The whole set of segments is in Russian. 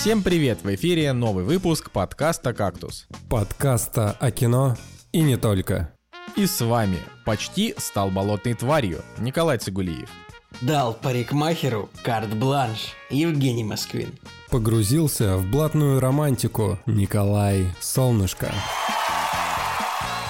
Всем привет! В эфире новый выпуск подкаста «Кактус». Подкаста о кино и не только. И с вами почти стал болотной тварью Николай Цигулиев. Дал парикмахеру карт-бланш Евгений Москвин. Погрузился в блатную романтику Николай Солнышко.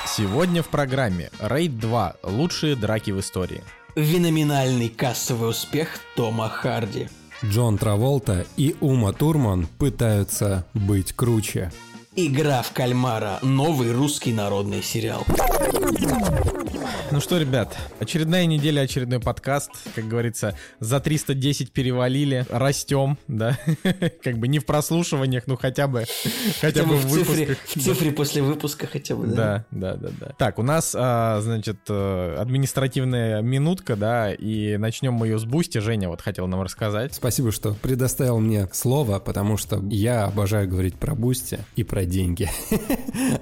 Сегодня в программе Рейд 2. Лучшие драки в истории. Феноменальный кассовый успех Тома Харди. Джон Траволта и Ума Турман пытаются быть круче. Игра в кальмара. Новый русский народный сериал. Ну что, ребят, очередная неделя, очередной подкаст. Как говорится, за 310 перевалили, растем, да. Как бы не в прослушиваниях, ну хотя бы, хотя бы в цифре, выпусках. в цифре после выпуска хотя бы, да? Да, да, да, да. Так, у нас, а, значит, э, административная минутка, да, и начнем мы ее с Бусти. Женя вот хотел нам рассказать. Спасибо, что предоставил мне слово, потому что я обожаю говорить про Бусти и про деньги.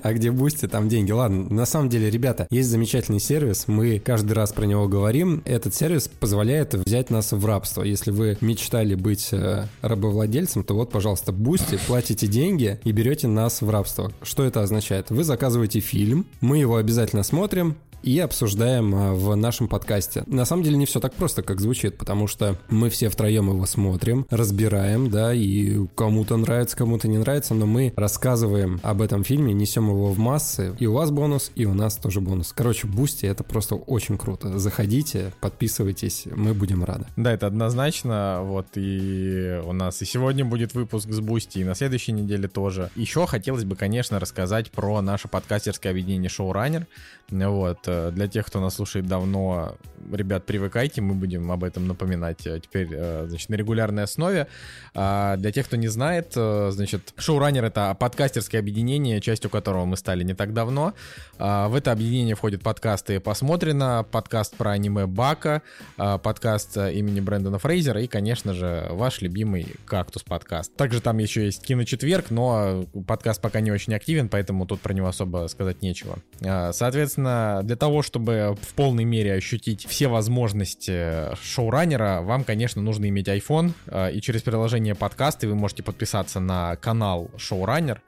А где Бусти, там деньги. Ладно, на самом деле, ребята, есть замечательный сервис, мы каждый раз про него говорим. Этот сервис позволяет взять нас в рабство. Если вы мечтали быть э, рабовладельцем, то вот, пожалуйста, Бусти, платите деньги и берете нас в рабство. Что это означает? Вы заказываете фильм, мы его обязательно смотрим, и обсуждаем а, в нашем подкасте. На самом деле не все так просто, как звучит, потому что мы все втроем его смотрим, разбираем, да, и кому-то нравится, кому-то не нравится, но мы рассказываем об этом фильме, несем его в массы, и у вас бонус, и у нас тоже бонус. Короче, Бусти это просто очень круто. Заходите, подписывайтесь, мы будем рады. Да, это однозначно, вот, и у нас и сегодня будет выпуск с Бусти, и на следующей неделе тоже. Еще хотелось бы, конечно, рассказать про наше подкастерское объединение Showrunner, вот, э, для тех, кто нас слушает давно, ребят, привыкайте, мы будем об этом напоминать э, теперь, э, значит, на регулярной основе. А для тех, кто не знает, значит, Showrunner — это подкастерское объединение, частью которого мы стали не так давно. А в это объединение входят подкасты «Посмотрено», подкаст про аниме Бака, подкаст имени Брэндона Фрейзера и, конечно же, ваш любимый «Кактус» подкаст. Также там еще есть «Киночетверг», но подкаст пока не очень активен, поэтому тут про него особо сказать нечего. А, Соответственно, для того, чтобы в полной мере ощутить все возможности шоураннера, вам, конечно, нужно иметь iPhone, э, и через приложение подкасты вы можете подписаться на канал Showrunner,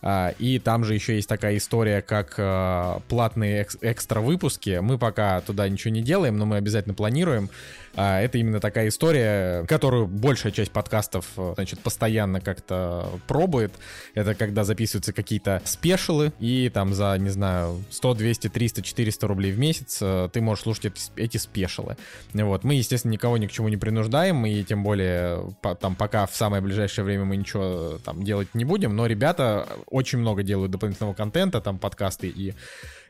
а, и там же еще есть такая история, как э, платные экс- экстра выпуски. Мы пока туда ничего не делаем, но мы обязательно планируем. А, это именно такая история, которую большая часть подкастов, э, значит, постоянно как-то пробует. Это когда записываются какие-то спешилы, и там за, не знаю, 100, 200, 300, 400 рублей в месяц э, ты можешь слушать эти, эти спешилы. Вот. Мы, естественно, никого ни к чему не принуждаем, и тем более по, там пока в самое ближайшее время мы ничего там делать не будем, но ребята очень много делают дополнительного контента, там подкасты и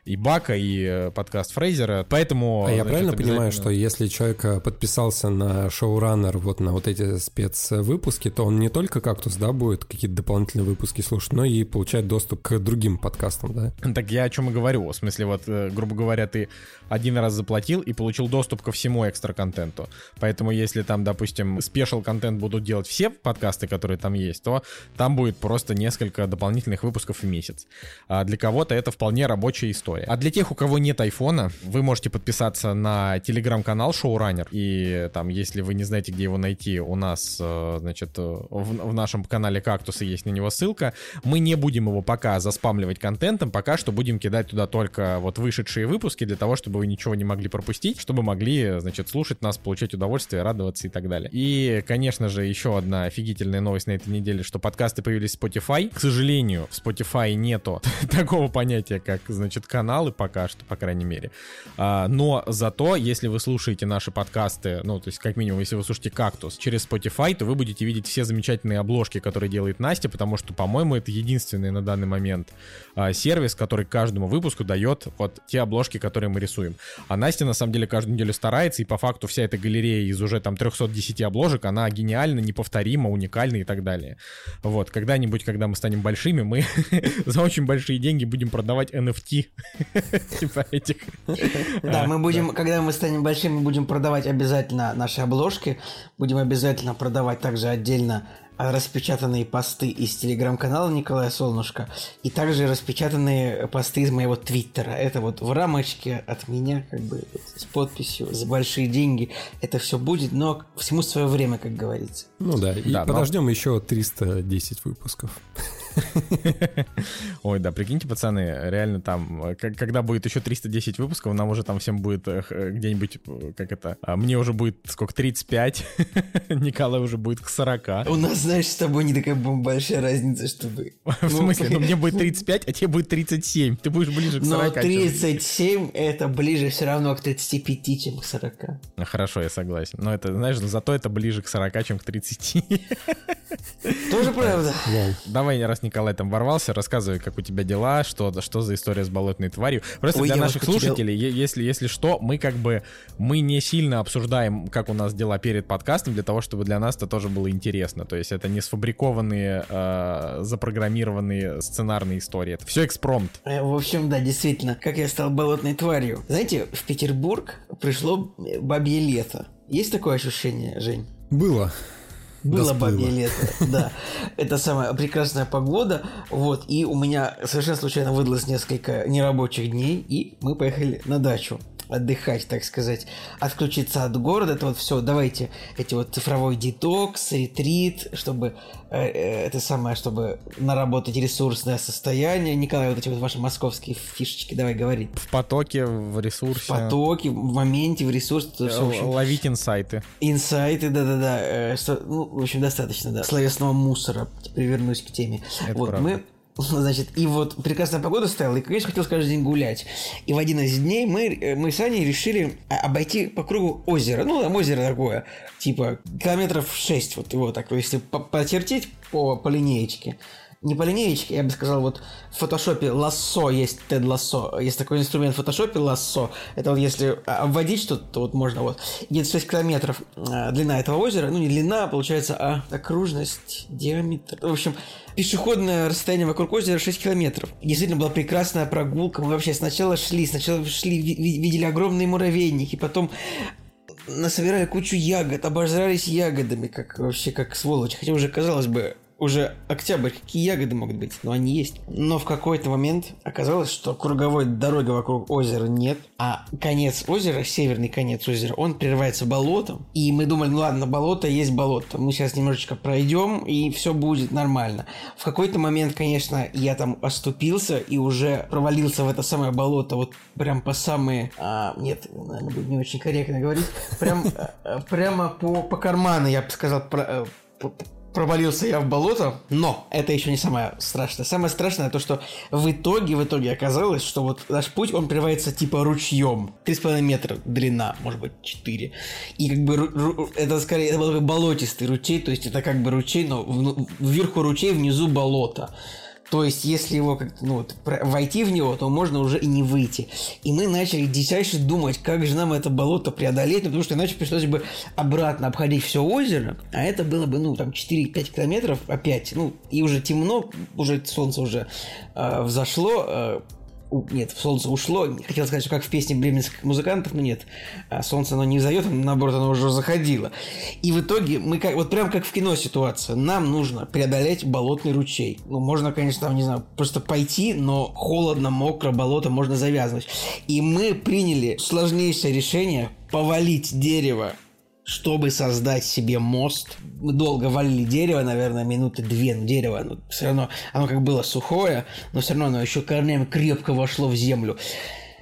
и Бака, и э, подкаст Фрейзера, поэтому... А я правильно понимаю, что если человек э, подписался на шоураннер, вот на вот эти спецвыпуски, то он не только «Кактус», да, будет какие-то дополнительные выпуски слушать, но и получает доступ к другим подкастам, да? Так я о чем и говорю. В смысле, вот, э, грубо говоря, ты один раз заплатил и получил доступ ко всему экстра-контенту. Поэтому если там, допустим, спешл-контент будут делать все подкасты, которые там есть, то там будет просто несколько дополнительных выпусков в месяц. А для кого-то это вполне рабочая история. А для тех, у кого нет айфона, вы можете подписаться на телеграм-канал Showrunner. И там, если вы не знаете, где его найти, у нас, э, значит, э, в, в нашем канале Кактусы есть на него ссылка. Мы не будем его пока заспамливать контентом, пока что будем кидать туда только вот вышедшие выпуски для того, чтобы вы ничего не могли пропустить, чтобы могли, значит, слушать нас, получать удовольствие, радоваться и так далее. И, конечно же, еще одна офигительная новость на этой неделе, что подкасты появились в Spotify. К сожалению, в Spotify нету такого понятия, как, значит, каналы пока что, по крайней мере. А, но зато, если вы слушаете наши подкасты, ну, то есть, как минимум, если вы слушаете «Кактус» через Spotify, то вы будете видеть все замечательные обложки, которые делает Настя, потому что, по-моему, это единственный на данный момент а, сервис, который каждому выпуску дает вот те обложки, которые мы рисуем. А Настя, на самом деле, каждую неделю старается, и по факту вся эта галерея из уже там 310 обложек, она гениальна, неповторима, уникальна и так далее. Вот, когда-нибудь, когда мы станем большими, мы за очень большие деньги будем продавать NFT. Типа этих. Да, мы будем, когда мы станем большими, мы будем продавать обязательно наши обложки, будем обязательно продавать также отдельно распечатанные посты из телеграм-канала Николая Солнышко и также распечатанные посты из моего твиттера. Это вот в рамочке от меня, как бы с подписью за большие деньги. Это все будет, но всему свое время, как говорится. Ну да, и Да, но- подождем еще 310 выпусков. Ой, да, прикиньте, пацаны, реально там, когда будет еще 310 выпусков, нам уже там всем будет э, где-нибудь, э, как это, а мне уже будет сколько, 35, Николай уже будет к 40. У нас, знаешь, с тобой не такая большая разница, чтобы... В смысле, ну мне будет 35, а тебе будет 37, ты будешь ближе к 40. Но чем- 37 это ближе все равно к 35, чем к 40. Ну, Хорошо, я согласен. Но это, знаешь, ну, зато это ближе к 40, чем к 30. Тоже правда. Давай, раз Николай там ворвался, рассказывай, как у тебя дела, что, что за история с болотной тварью. Просто Ой, для наших слушателей, е- если, если что, мы как бы, мы не сильно обсуждаем, как у нас дела перед подкастом, для того, чтобы для нас это тоже было интересно. То есть это не сфабрикованные, э, запрограммированные сценарные истории. Это все экспромт. Э, В общем, да, действительно, как я стал болотной тварью. Знаете, в Петербург пришло э, бабье лето. Есть такое ощущение, Жень? Было. Было бабье лето, да. Это самая прекрасная погода. Вот, и у меня совершенно случайно выдалось несколько нерабочих дней, и мы поехали на дачу отдыхать, так сказать, отключиться от города, это вот все, давайте эти вот цифровой детокс, ретрит, чтобы э, э, это самое, чтобы наработать ресурсное состояние. Николай, вот эти вот ваши московские фишечки, давай говори. В потоке, в ресурсе. В потоке, в моменте, в ресурсе, всё, в общем, Ловить инсайты. Инсайты, да-да-да. э, что- ну, в общем, достаточно, да. Словесного мусора. Теперь вернусь к теме. Это вот, правда. мы Значит, и вот прекрасная погода стояла, и, конечно, хотел каждый день гулять. И в один из дней мы, э, мы с Аней решили а, обойти по кругу озеро. Ну, там озеро такое, типа, километров 6, вот его так, если по- потертеть по, по линеечке. Не по линеечке, я бы сказал, вот в фотошопе лассо есть, тед лассо, есть такой инструмент в фотошопе лассо. Это вот если а, обводить что-то, то вот можно вот где-то 6 километров а, длина этого озера, ну не длина, получается, а окружность, диаметр. В общем, пешеходное расстояние вокруг озера 6 километров. Действительно была прекрасная прогулка. Мы вообще сначала шли, сначала шли, ви- ви- видели огромные муравейники, потом насобирали кучу ягод, обожрались ягодами, как вообще как сволочь. Хотя уже казалось бы, уже октябрь, какие ягоды могут быть? Но они есть. Но в какой-то момент оказалось, что круговой дороги вокруг озера нет, а конец озера, северный конец озера, он прерывается болотом. И мы думали, ну ладно, болото есть болото. Мы сейчас немножечко пройдем, и все будет нормально. В какой-то момент, конечно, я там оступился и уже провалился в это самое болото, вот прям по самые... а, нет, наверное, будет не очень корректно говорить. Прям, э, прямо по, по карману, я бы сказал, про- э, провалился я в болото, но это еще не самое страшное. Самое страшное то, что в итоге, в итоге оказалось, что вот наш путь, он прерывается типа ручьем. 3,5 метра длина, может быть, 4. И как бы это скорее, это был болотистый ручей, то есть это как бы ручей, но вну- вверху ручей, внизу болото. То есть, если его как-то, ну, вот, войти в него, то можно уже и не выйти. И мы начали дичайше думать, как же нам это болото преодолеть, ну, потому что иначе пришлось бы обратно обходить все озеро, а это было бы, ну, там, 4-5 километров опять, ну, и уже темно, уже солнце уже э, взошло, э, нет, солнце ушло. Хотел сказать, что как в песне бременских музыкантов, но нет. А солнце оно не взойдет, наоборот, оно уже заходило. И в итоге мы как, вот прям как в кино ситуация. Нам нужно преодолеть болотный ручей. Ну, можно, конечно, там, не знаю, просто пойти, но холодно, мокро, болото можно завязнуть. И мы приняли сложнейшее решение повалить дерево чтобы создать себе мост. Мы долго валили дерево, наверное, минуты две, но дерево, ну, все равно, оно как было сухое, но все равно оно еще корнями крепко вошло в землю.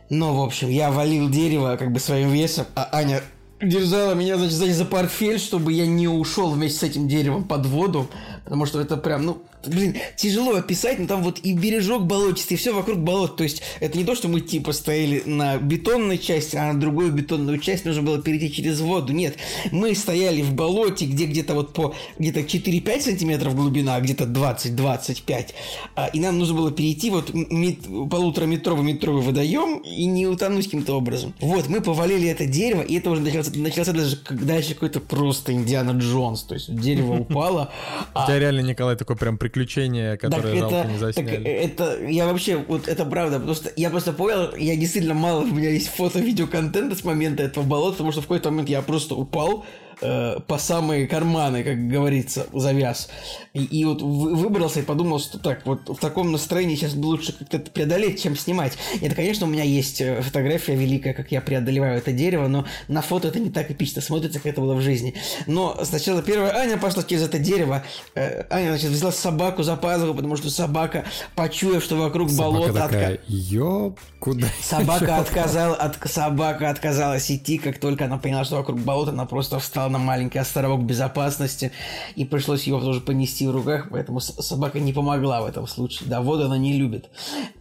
Но, в общем, я валил дерево как бы своим весом, а Аня держала меня, значит, за портфель, чтобы я не ушел вместе с этим деревом под воду, потому что это прям, ну, блин, тяжело описать, но там вот и бережок болотистый, и все вокруг болот, то есть это не то, что мы типа стояли на бетонной части, а на другую бетонную часть нужно было перейти через воду, нет, мы стояли в болоте, где где-то вот по где-то 4-5 сантиметров глубина, а где-то 20-25, а, и нам нужно было перейти вот мет- полутораметровый метровый водоем и не утонуть каким-то образом. Вот, мы повалили это дерево, и это уже начался, начался даже дальше какой-то просто Индиана Джонс, то есть дерево упало, а тебя реально, Николай, такое прям приключение, так которое жалко это, не так засняли. это, я вообще, вот это правда, потому что я просто понял, я действительно мало, у меня есть фото-видеоконтента с момента этого болота, потому что в какой-то момент я просто упал, э, по самые карманы, как говорится, завяз. И, и вот вы- выбрался и подумал, что так, вот в таком настроении сейчас лучше как-то это преодолеть, чем снимать. Это, конечно, у меня есть э, фотография великая, как я преодолеваю это дерево, но на фото это не так эпично смотрится, как это было в жизни. Но сначала первая Аня пошла через это дерево. Э, Аня, значит, взяла собаку за пазуху, потому что собака, почуяв, что вокруг Собака болото, отка- такая, ёп, куда Собака, отказала, от, собака отказалась идти, как только она поняла, что вокруг болота, она просто встала на маленький островок безопасности, и пришлось ее тоже понести в руках, поэтому собака не помогла в этом случае. Да, воду она не любит.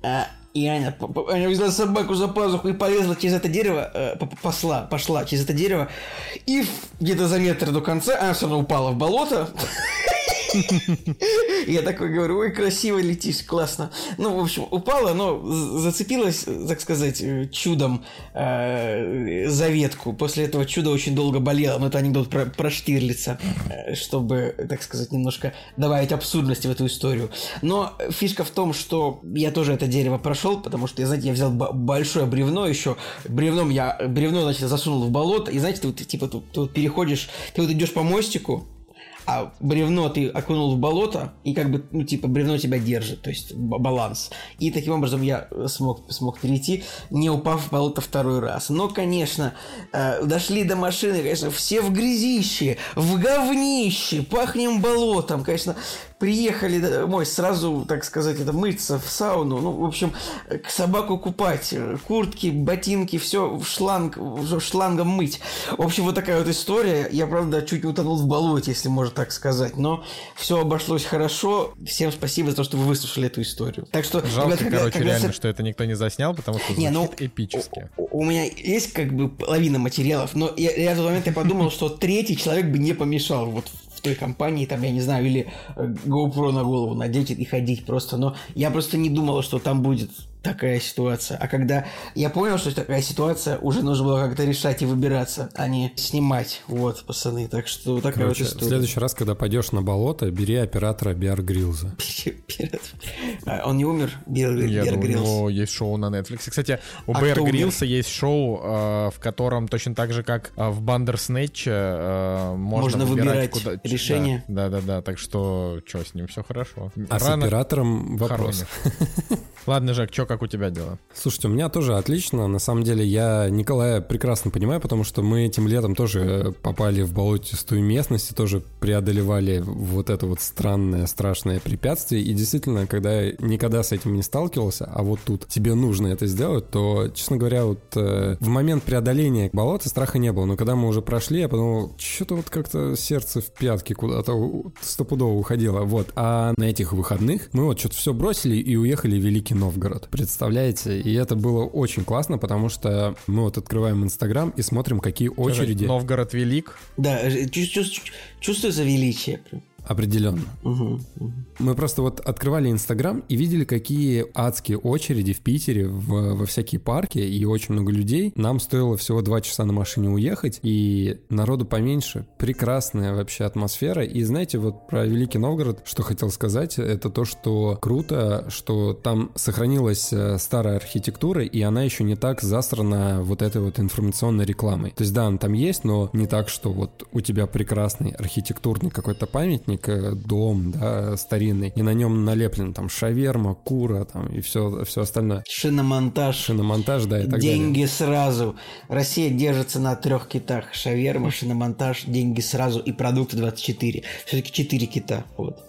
А, И Аня, Аня взяла собаку за пазуху и полезла через это дерево, э, п- посла, пошла через это дерево, и где-то за метр до конца она все равно упала в болото. Я такой говорю, ой, красиво летишь, классно. Ну, в общем, упала, но зацепилась, так сказать, э, чудом э, за ветку. После этого чудо очень долго болело. Но это анекдот про, про Штирлица, э, чтобы, так сказать, немножко добавить абсурдности в эту историю. Но фишка в том, что я тоже это дерево прошел, потому что, знаете, я взял большое бревно еще. Бревном я, бревно, значит, засунул в болото. И, знаете, ты, вот, типа, ты вот переходишь, ты вот идешь по мостику, а бревно ты окунул в болото, и как бы, ну, типа, бревно тебя держит, то есть баланс. И таким образом я смог, смог перейти, не упав в болото второй раз. Но, конечно, э, дошли до машины, конечно, все в грязище, в говнище, пахнем болотом, конечно, приехали домой сразу, так сказать, это мыться в сауну, ну, в общем, к собаку купать, э, куртки, ботинки, все в шланг, шлангом мыть. В общем, вот такая вот история. Я, правда, чуть не утонул в болоте, если можно так сказать, но все обошлось хорошо. Всем спасибо за то, что вы выслушали эту историю. Так что, Жалко, ребята, когда- короче, когда реально, с- что это никто не заснял, потому что Не, звучит ну, эпически. у, у меня есть как бы половина материалов, но я, я в тот момент я подумал, что третий человек бы не помешал вот в той компании, там, я не знаю, или э, GoPro на голову надеть и ходить просто, но я просто не думал, что там будет такая ситуация. А когда я понял, что такая ситуация, уже нужно было как-то решать и выбираться, а не снимать. Вот, пацаны. Так что такая Короче, вот в история. следующий раз, когда пойдешь на болото, бери оператора Биар Грилза. А, Он не умер? Бер думаю, у него есть шоу на Netflix. Кстати, у А умер? Гриллса есть шоу, э, в котором точно так же, как э, в Бандерснэче, э, можно, Можно выбирать выбирать куда... решение. Да, да, да. Так что, что, с ним все хорошо. А с оператором вопрос. Ладно, Жак, что, как у тебя дела? Слушайте, у меня тоже отлично. На самом деле я Николая прекрасно понимаю, потому что мы этим летом тоже э, попали в болотистую местность и тоже преодолевали вот это вот странное, страшное препятствие. И действительно, когда никогда с этим не сталкивался, а вот тут тебе нужно это сделать, то, честно говоря, вот э, в момент преодоления болота страха не было. Но когда мы уже прошли, я подумал, что-то вот как-то сердце в пятки куда-то стопудово уходило. Вот. А на этих выходных мы вот что-то все бросили и уехали в Великий Новгород. Представляете? И это было очень классно, потому что мы вот открываем Инстаграм и смотрим, какие очереди. Новгород велик. Да, э, чу- чу- чувствуется величие. Определенно. Мгм, мгм. Мы просто вот открывали Инстаграм и видели, какие адские очереди в Питере в- во всякие парки и очень много людей. Нам стоило всего два часа на машине уехать, и народу поменьше. Прекрасная вообще атмосфера. И знаете, вот про Великий Новгород, что хотел сказать, это то, что круто, что там сохранилась э, старая архитектура, и она еще не так засрана вот этой вот информационной рекламой. То есть да, она там есть, но не так, что вот у тебя прекрасный архитектурный какой-то памятник, э, дом, да, старинный, и на нем налеплен там шаверма, кура там и все, все остальное. Шиномонтаж. Шиномонтаж, да, и так далее. деньги сразу. Россия держится на трех китах. Шаверма, шиномонтаж, деньги сразу и продукты 24. Все-таки 4 кита. Вот.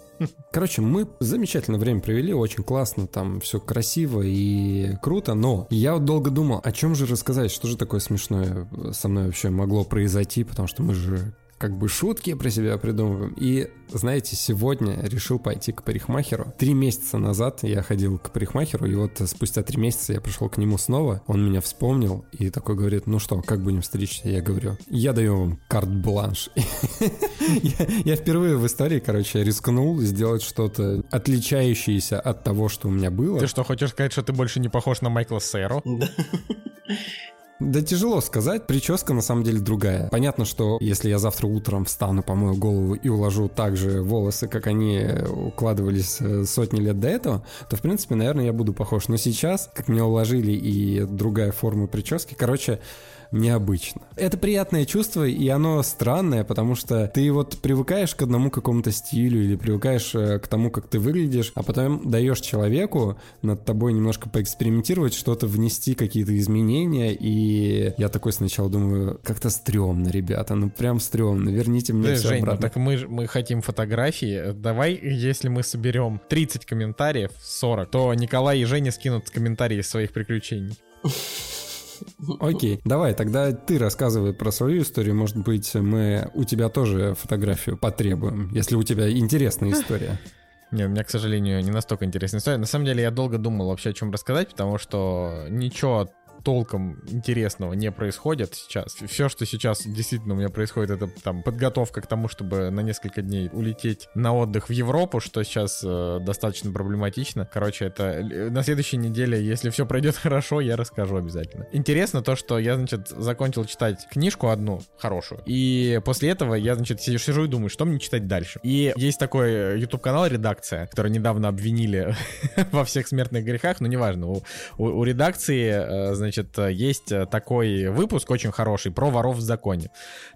Короче, мы замечательное время провели, очень классно, там все красиво и круто, но я вот долго думал, о чем же рассказать, что же такое смешное со мной вообще могло произойти, потому что мы же как бы шутки про себя придумываем. И, знаете, сегодня решил пойти к парикмахеру. Три месяца назад я ходил к парикмахеру, и вот спустя три месяца я пришел к нему снова. Он меня вспомнил и такой говорит, ну что, как будем стричься? Я говорю, я даю вам карт-бланш. Я я впервые в истории, короче, рискнул сделать что-то отличающееся от того, что у меня было. Ты что, хочешь сказать, что ты больше не похож на Майкла Сэро? Да тяжело сказать, прическа на самом деле другая. Понятно, что если я завтра утром встану, помою голову и уложу так же волосы, как они укладывались э, сотни лет до этого, то, в принципе, наверное, я буду похож. Но сейчас, как меня уложили и другая форма прически, короче, необычно. Это приятное чувство, и оно странное, потому что ты вот привыкаешь к одному какому-то стилю или привыкаешь э, к тому, как ты выглядишь, а потом даешь человеку над тобой немножко поэкспериментировать, что-то внести, какие-то изменения, и я такой сначала думаю, как-то стрёмно, ребята, ну прям стрёмно, верните мне Да, все Жень, ну обратно. так мы, мы хотим фотографии. Давай, если мы соберем 30 комментариев, 40, то Николай и Женя скинут комментарии своих приключений. Окей, давай, тогда ты рассказывай про свою историю, может быть, мы у тебя тоже фотографию потребуем, если у тебя интересная история. Не, у меня, к сожалению, не настолько интересная история. На самом деле, я долго думал вообще о чем рассказать, потому что ничего толком интересного не происходит сейчас. Все, что сейчас действительно у меня происходит, это там подготовка к тому, чтобы на несколько дней улететь на отдых в Европу, что сейчас э, достаточно проблематично. Короче, это э, на следующей неделе, если все пройдет хорошо, я расскажу обязательно. Интересно то, что я, значит, закончил читать книжку одну хорошую, и после этого я, значит, сижу, и думаю, что мне читать дальше. И есть такой э, YouTube-канал «Редакция», который недавно обвинили во всех смертных грехах, но неважно. У, у, у редакции, э, значит, э, есть э, такой выпуск очень хороший про воров в законе.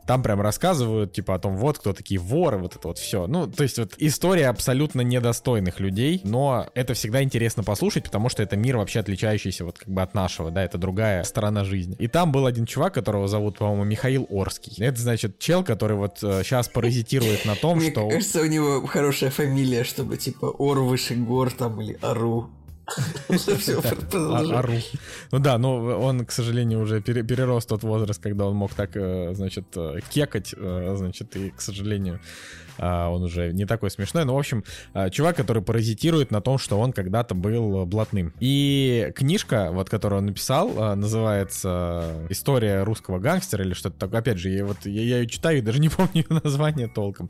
Там прям рассказывают, типа, о том, вот кто такие воры, вот это вот все. Ну, то есть вот история абсолютно недостойных людей, но это всегда интересно послушать, потому что это мир вообще отличающийся вот как бы от нашего, да, это другая сторона жизни. И там был один чувак, которого зовут, по-моему, Михаил Орский. Это, значит, чел, который вот сейчас паразитирует на том, Мне что... кажется, у него хорошая фамилия, чтобы типа Ор выше гор там или Ару. Ару. Ну да, но он, к сожалению, уже пере- перерос тот возраст, когда он мог так, э, значит, э, кекать, э, значит, и, к сожалению, он уже не такой смешной. Ну, в общем, а, чувак, который паразитирует на том, что он когда-то был блатным. И книжка, вот, которую он написал, а, называется «История русского гангстера» или что-то такое. Опять же, я, вот, я, я ее читаю и даже не помню её название толком.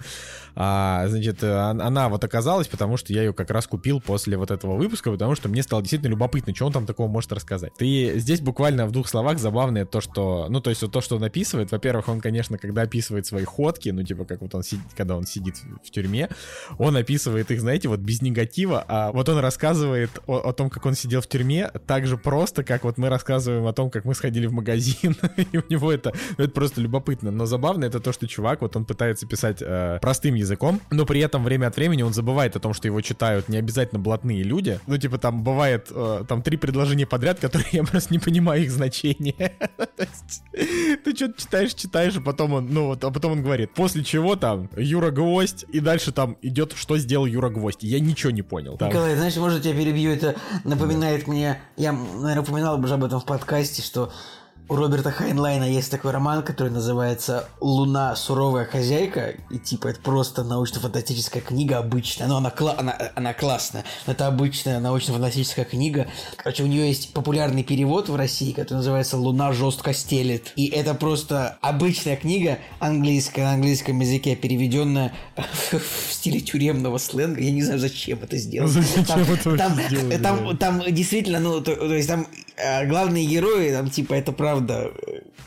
А, значит, э, он- она вот оказалась, потому что я ее как раз купил после вот этого выпуска, потому что мне стало действительно любопытно, что он там такого может рассказать. Ты здесь буквально в двух словах забавное то, что, ну, то есть вот то, что он описывает, во-первых, он, конечно, когда описывает свои ходки, ну, типа, как вот он сидит, когда он сидит в, тюрьме, он описывает их, знаете, вот без негатива, а вот он рассказывает о, о том, как он сидел в тюрьме, так же просто, как вот мы рассказываем о том, как мы сходили в магазин, и у него это, ну, это просто любопытно, но забавно это то, что чувак, вот он пытается писать э, простым языком, но при этом время от времени он забывает о том, что его читают не обязательно блатные люди, ну, типа, там бывает, э, там три предложения подряд, которые я просто не понимаю их есть, Ты что-то читаешь, читаешь, а потом он, ну вот, а потом он говорит, после чего там Юра Гвоздь, и дальше там идет, что сделал Юра Гвоздь. Я ничего не понял. Там. Николай, знаешь, может, я перебью, это напоминает мне, я, наверное, упоминал уже об этом в подкасте, что у Роберта Хайнлайна есть такой роман, который называется «Луна. Суровая хозяйка». И типа это просто научно-фантастическая книга обычная. Но она, кла- она, она классная. Это обычная научно-фантастическая книга. Короче, у нее есть популярный перевод в России, который называется «Луна жестко стелет». И это просто обычная книга английская, на английском языке, переведенная в стиле тюремного сленга. Я не знаю, зачем это сделано. Зачем Там- это там, сделали, там, действительно, ну, то, то есть там э, главные герои, там, типа, это правда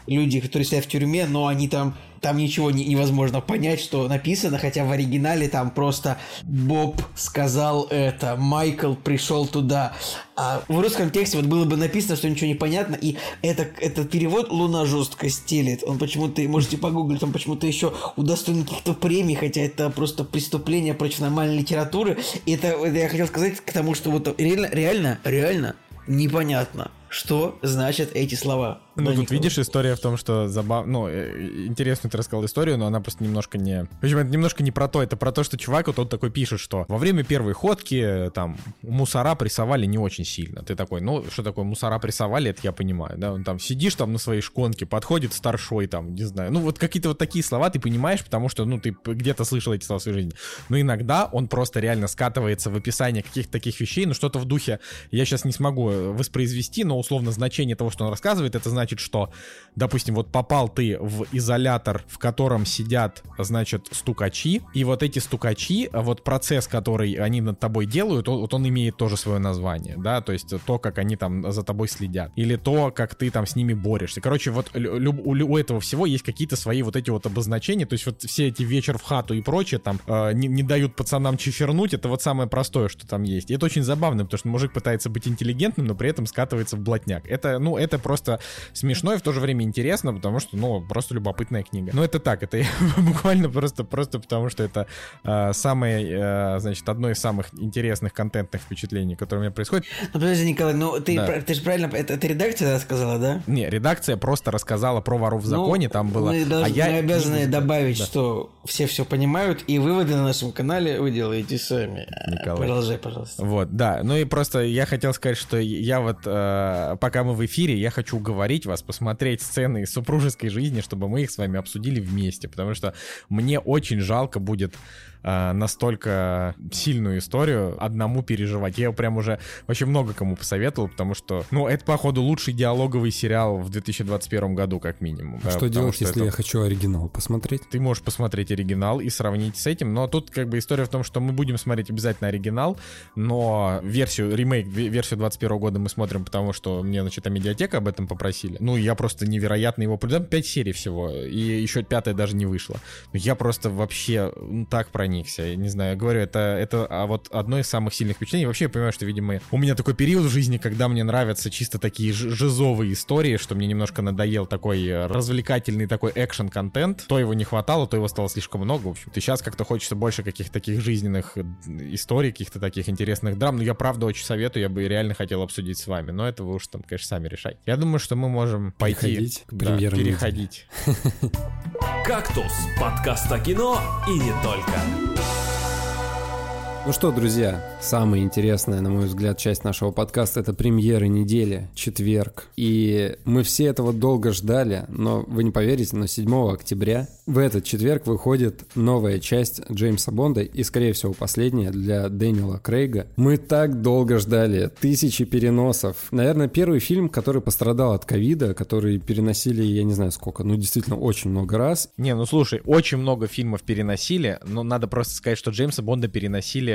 люди, которые сидят в тюрьме, но они там, там ничего не- невозможно понять, что написано, хотя в оригинале там просто Боб сказал это, Майкл пришел туда. А в русском тексте вот было бы написано, что ничего не понятно, и это, этот перевод «Луна жестко стелит», он почему-то, можете погуглить, он почему-то еще удостоен каких-то премий, хотя это просто преступление против нормальной литературы. И это, это я хотел сказать к тому, что вот реально, реально, реально непонятно, что значат эти слова. Ну, Да, тут видишь, история в том, что забав... Ну, э, интересную ты рассказал историю, но она просто немножко не... В общем, это немножко не про то, это про то, что чувак вот он такой пишет, что во время первой ходки э, там мусора прессовали не очень сильно. Ты такой, ну, что такое мусора прессовали, это я понимаю, да? Он там сидишь там на своей шконке, подходит старшой там, не знаю. Ну, вот какие-то вот такие слова ты понимаешь, потому что, ну, ты где-то слышал эти слова в своей жизни. Но иногда он просто реально скатывается в описание каких-то таких вещей, ну, что-то в духе, я сейчас не смогу э, воспроизвести, но условно значение того, что он рассказывает, это значит, что, допустим, вот попал ты в изолятор, в котором сидят, значит, стукачи, и вот эти стукачи, вот процесс, который они над тобой делают, вот он имеет тоже свое название, да, то есть то, как они там за тобой следят, или то, как ты там с ними борешься. Короче, вот у, этого всего есть какие-то свои вот эти вот обозначения, то есть вот все эти вечер в хату и прочее там э, не, не дают пацанам чефернуть, это вот самое простое, что там есть. И это очень забавно, потому что мужик пытается быть интеллигентным, но при этом скатывается в блатняк. Это, ну, это просто смешно и в то же время интересно, потому что, ну, просто любопытная книга. Но это так, это я буквально просто, просто потому что это э, самое, э, значит, одно из самых интересных контентных впечатлений, которые у меня происходит. Ну, подожди, Николай, ну ты, да. ты же правильно, это, это редакция рассказала, да? Не, редакция просто рассказала про воров в ну, законе, ну, там было... Мы, должны, а я... мы обязаны добавить, да. что все все понимают, и выводы на нашем канале вы делаете сами. Николай. Продолжай, пожалуйста. Вот, да, ну и просто я хотел сказать, что я вот, э, пока мы в эфире, я хочу уговорить вас посмотреть сцены из супружеской жизни, чтобы мы их с вами обсудили вместе, потому что мне очень жалко будет э, настолько сильную историю одному переживать. Я прям уже вообще много кому посоветовал, потому что, ну, это, походу, лучший диалоговый сериал в 2021 году, как минимум. А что делать, что если это... я хочу оригинал посмотреть? Ты можешь посмотреть оригинал и сравнить с этим, но тут как бы история в том, что мы будем смотреть обязательно оригинал, но версию, ремейк, версию 21 года мы смотрим, потому что мне, значит, а медиатека об этом попросили. Ну, я просто невероятно его... Там 5 серий всего, и еще пятая даже не вышла. Я просто вообще ну, так проник проникся. Я не знаю, я говорю, это, это а вот одно из самых сильных впечатлений. Вообще, я понимаю, что, видимо, у меня такой период в жизни, когда мне нравятся чисто такие жизовые истории, что мне немножко надоел такой э, развлекательный такой экшен-контент. То его не хватало, то его стало слишком много. В общем, и сейчас как-то хочется больше каких-то таких жизненных историй, каких-то таких интересных драм. Но я правда очень советую, я бы реально хотел обсудить с вами. Но это вы уж там, конечно, сами решайте. Я думаю, что мы можем пойти... Переходить к да, переходить. «Кактус» — подкаст о кино и не только. Ну что, друзья, самая интересная, на мой взгляд, часть нашего подкаста — это премьеры недели, четверг. И мы все этого долго ждали, но вы не поверите, но 7 октября в этот четверг выходит новая часть Джеймса Бонда и, скорее всего, последняя для Дэниела Крейга. Мы так долго ждали, тысячи переносов. Наверное, первый фильм, который пострадал от ковида, который переносили, я не знаю сколько, ну действительно очень много раз. Не, ну слушай, очень много фильмов переносили, но надо просто сказать, что Джеймса Бонда переносили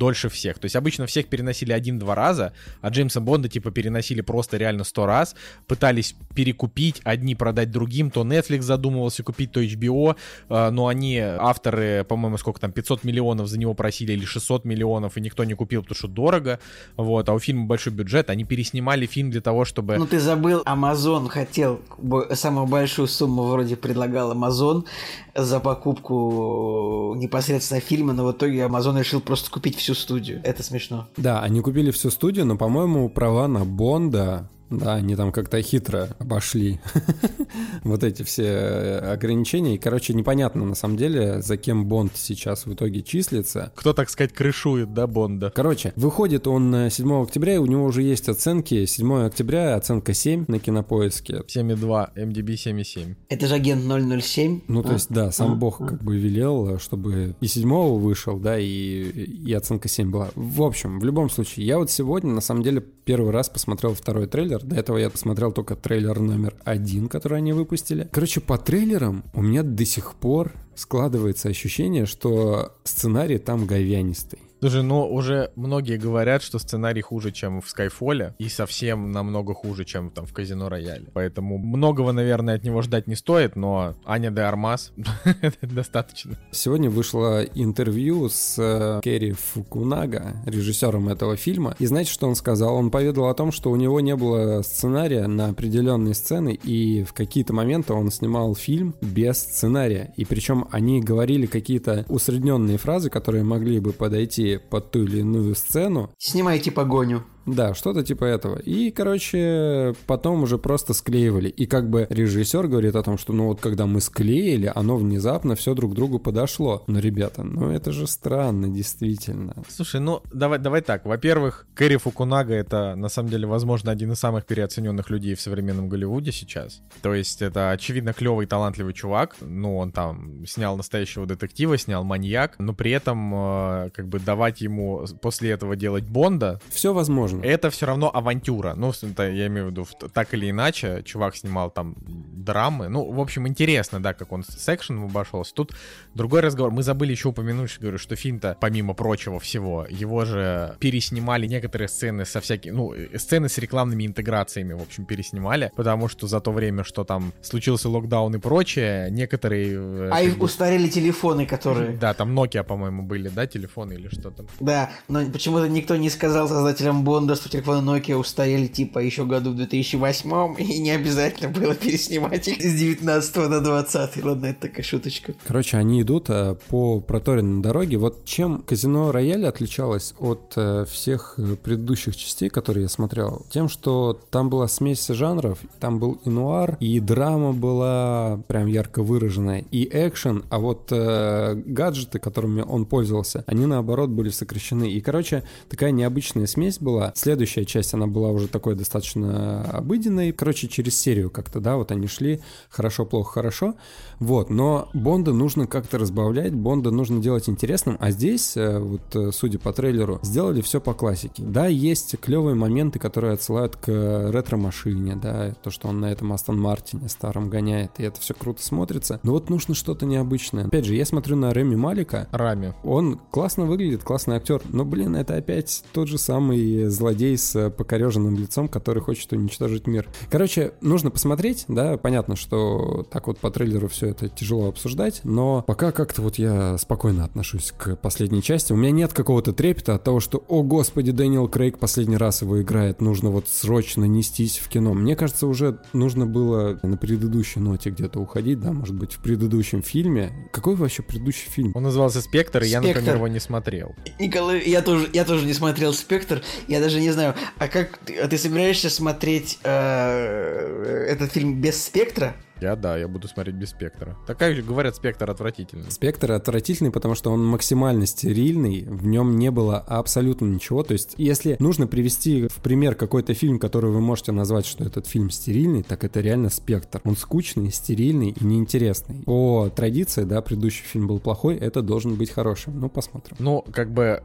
дольше всех. То есть обычно всех переносили один-два раза, а Джеймса Бонда типа переносили просто реально сто раз, пытались перекупить, одни продать другим, то Netflix задумывался купить, то HBO, э, но они, авторы, по-моему, сколько там, 500 миллионов за него просили или 600 миллионов, и никто не купил, потому что дорого, вот, а у фильма большой бюджет, они переснимали фильм для того, чтобы... Ну ты забыл, Amazon хотел, самую большую сумму вроде предлагал Amazon за покупку непосредственно фильма, но в итоге Amazon решил просто купить всю студию. Это смешно. Да, они купили всю студию, но, по-моему, права на Бонда да, они там как-то хитро обошли вот эти все э, ограничения. И, короче, непонятно на самом деле, за кем Бонд сейчас в итоге числится. Кто, так сказать, крышует, да, Бонда? Короче, выходит он 7 октября, и у него уже есть оценки. 7 октября оценка 7 на кинопоиске. 7,2, MDB 7,7. Это же агент 007? Ну, то есть, да, сам Бог как бы велел, чтобы и 7 вышел, да, и, и оценка 7 была. В общем, в любом случае, я вот сегодня, на самом деле, первый раз посмотрел второй трейлер, трейлер. До этого я посмотрел только трейлер номер один, который они выпустили. Короче, по трейлерам у меня до сих пор складывается ощущение, что сценарий там говянистый. Слушай, ну уже многие говорят, что сценарий хуже, чем в Скайфоле, и совсем намного хуже, чем там в Казино Рояле. Поэтому многого, наверное, от него ждать не стоит, но Аня де Армас достаточно. Сегодня вышло интервью с э, Керри Фукунага, режиссером этого фильма. И знаете, что он сказал? Он поведал о том, что у него не было сценария на определенные сцены, и в какие-то моменты он снимал фильм без сценария. И причем они говорили какие-то усредненные фразы, которые могли бы подойти под ту или иную сцену. Снимайте погоню. Да, что-то типа этого. И, короче, потом уже просто склеивали. И как бы режиссер говорит о том, что ну вот когда мы склеили, оно внезапно все друг другу подошло. Но, ребята, ну это же странно, действительно. Слушай, ну давай, давай так. Во-первых, Кэрри Фукунага это на самом деле, возможно, один из самых переоцененных людей в современном Голливуде сейчас. То есть это, очевидно, клевый, талантливый чувак. Ну, он там снял настоящего детектива, снял маньяк, но при этом э, как бы давать ему после этого делать Бонда... Все возможно это все равно авантюра. Ну, это я имею в виду, так или иначе, чувак снимал там драмы. Ну, в общем, интересно, да, как он с экшеном обошелся. Тут другой разговор. Мы забыли еще упомянуть, говорю, что фильм-то, помимо прочего всего, его же переснимали некоторые сцены со всякими, ну, э, сцены с рекламными интеграциями, в общем, переснимали, потому что за то время, что там случился локдаун и прочее, некоторые... э, А их бы, устарели телефоны, которые... Да, там Nokia, по-моему, были, да, телефоны или что там. Да, но почему-то никто не сказал создателям Бонда, телефоны Nokia устарели типа еще году в 2008 и не обязательно было переснимать их с 19 на 20 Ладно, это такая шуточка. Короче, они идут э, по проторенной дороге. Вот чем казино Рояль отличалось от э, всех э, предыдущих частей, которые я смотрел? Тем, что там была смесь жанров, там был и нуар, и драма была прям ярко выраженная, и экшен, а вот э, гаджеты, которыми он пользовался, они наоборот были сокращены. И, короче, такая необычная смесь была. Следующая часть, она была уже такой достаточно обыденной. Короче, через серию как-то, да, вот они шли хорошо, плохо, хорошо. Вот, но Бонда нужно как-то разбавлять, Бонда нужно делать интересным, а здесь, э, вот э, судя по трейлеру, сделали все по классике. Да, есть клевые моменты, которые отсылают к ретро-машине, да, то, что он на этом Астон Мартине старом гоняет, и это все круто смотрится. Но вот нужно что-то необычное. Опять же, я смотрю на Реми Малика, Рами. он классно выглядит, классный актер, но, блин, это опять тот же самый злодей с покореженным лицом, который хочет уничтожить мир. Короче, нужно посмотреть, да, понятно, что так вот по трейлеру все это тяжело обсуждать, но пока как-то вот я спокойно отношусь к последней части. У меня нет какого-то трепета от того, что, о господи, Дэниел Крейг последний раз его играет, нужно вот срочно нестись в кино. Мне кажется, уже нужно было на предыдущей ноте где-то уходить, да, может быть, в предыдущем фильме. Какой вообще предыдущий фильм? Он назывался «Спектр», и я, например, его не смотрел. Николай, я тоже, я тоже не смотрел «Спектр», я даже не знаю, а как ты, а ты собираешься смотреть э, этот фильм без «Спектра»? Я, да, я буду смотреть без «Спектра». Такая же, говорят, «Спектр» отвратительный. Спектр отвратительный, потому что он максимально стерильный, в нем не было абсолютно ничего. То есть, если нужно привести в пример какой-то фильм, который вы можете назвать, что этот фильм стерильный, так это реально Спектр. Он скучный, стерильный и неинтересный. По традиции, да, предыдущий фильм был плохой, это должен быть хорошим. Ну, посмотрим. Ну, как бы,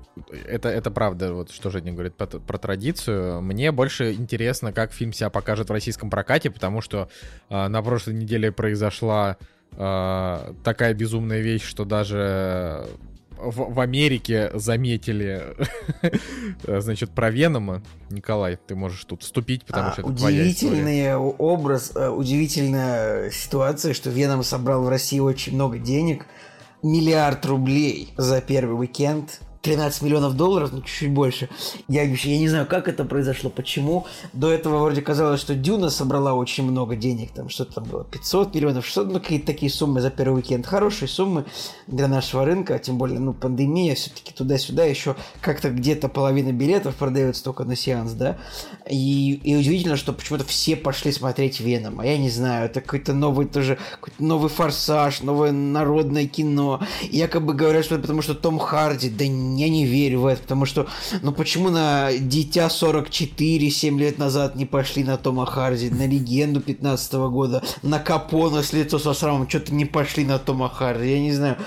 это, это правда, вот что Женя говорит про, про традицию. Мне больше интересно, как фильм себя покажет в российском прокате, потому что а, на прошлой неделе произошла а, такая безумная вещь, что даже в, в Америке заметили, значит, про Венома. Николай, ты можешь тут вступить, потому А, что это удивительный образ, э, удивительная ситуация, что Веном собрал в России очень много денег. Миллиард рублей за первый уикенд. 13 миллионов долларов, ну чуть-чуть больше. Я, вообще- я не знаю, как это произошло, почему. До этого вроде казалось, что Дюна собрала очень много денег, там что-то там было 500 миллионов, 600, ну какие-то такие суммы за первый уикенд. Хорошие суммы для нашего рынка, тем более, ну, пандемия, все-таки туда-сюда еще как-то где-то половина билетов продается только на сеанс, да. И, и удивительно, что почему-то все пошли смотреть Веном. А я не знаю, это какой-то новый тоже, какой-то новый форсаж, новое народное кино. И якобы говорят, что это потому что Том Харди. Да я не верю в это, потому что, ну почему на Дитя 44 7 лет назад не пошли на Тома Харди, на Легенду 15 года, на Капона с лицо со срамом, что-то не пошли на Тома Харди, я не знаю,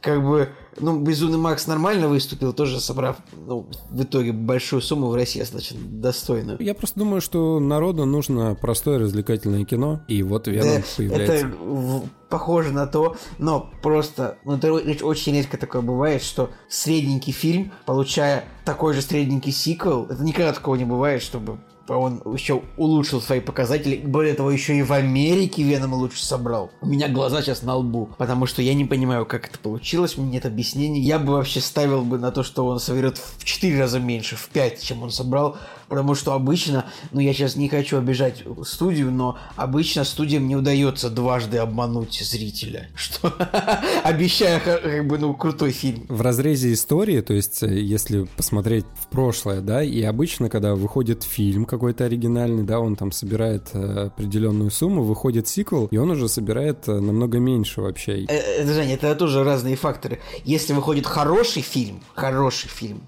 как бы, ну, Безумный Макс нормально выступил, тоже собрав, ну, в итоге большую сумму в России, достаточно достойную. Я просто думаю, что народу нужно простое развлекательное кино, и вот Веном Да, появляется. это похоже на то, но просто, ну, это очень редко такое бывает, что средненький фильм, получая такой же средненький сиквел, это никогда такого не бывает, чтобы он еще улучшил свои показатели. Более того, еще и в Америке Веном лучше собрал. У меня глаза сейчас на лбу, потому что я не понимаю, как это получилось, меня нет объяснений. Я бы вообще ставил бы на то, что он соберет в 4 раза меньше, в 5, чем он собрал, потому что обычно, ну я сейчас не хочу обижать студию, но обычно студиям не удается дважды обмануть зрителя, что обещая как бы ну крутой фильм. В разрезе истории, то есть э, если посмотреть в прошлое, да, и обычно, когда выходит фильм какой-то оригинальный, да, он там собирает э, определенную сумму, выходит сиквел, и он уже собирает э, намного меньше вообще. Это, Женя, это тоже разные факторы. Если выходит хороший фильм, хороший фильм,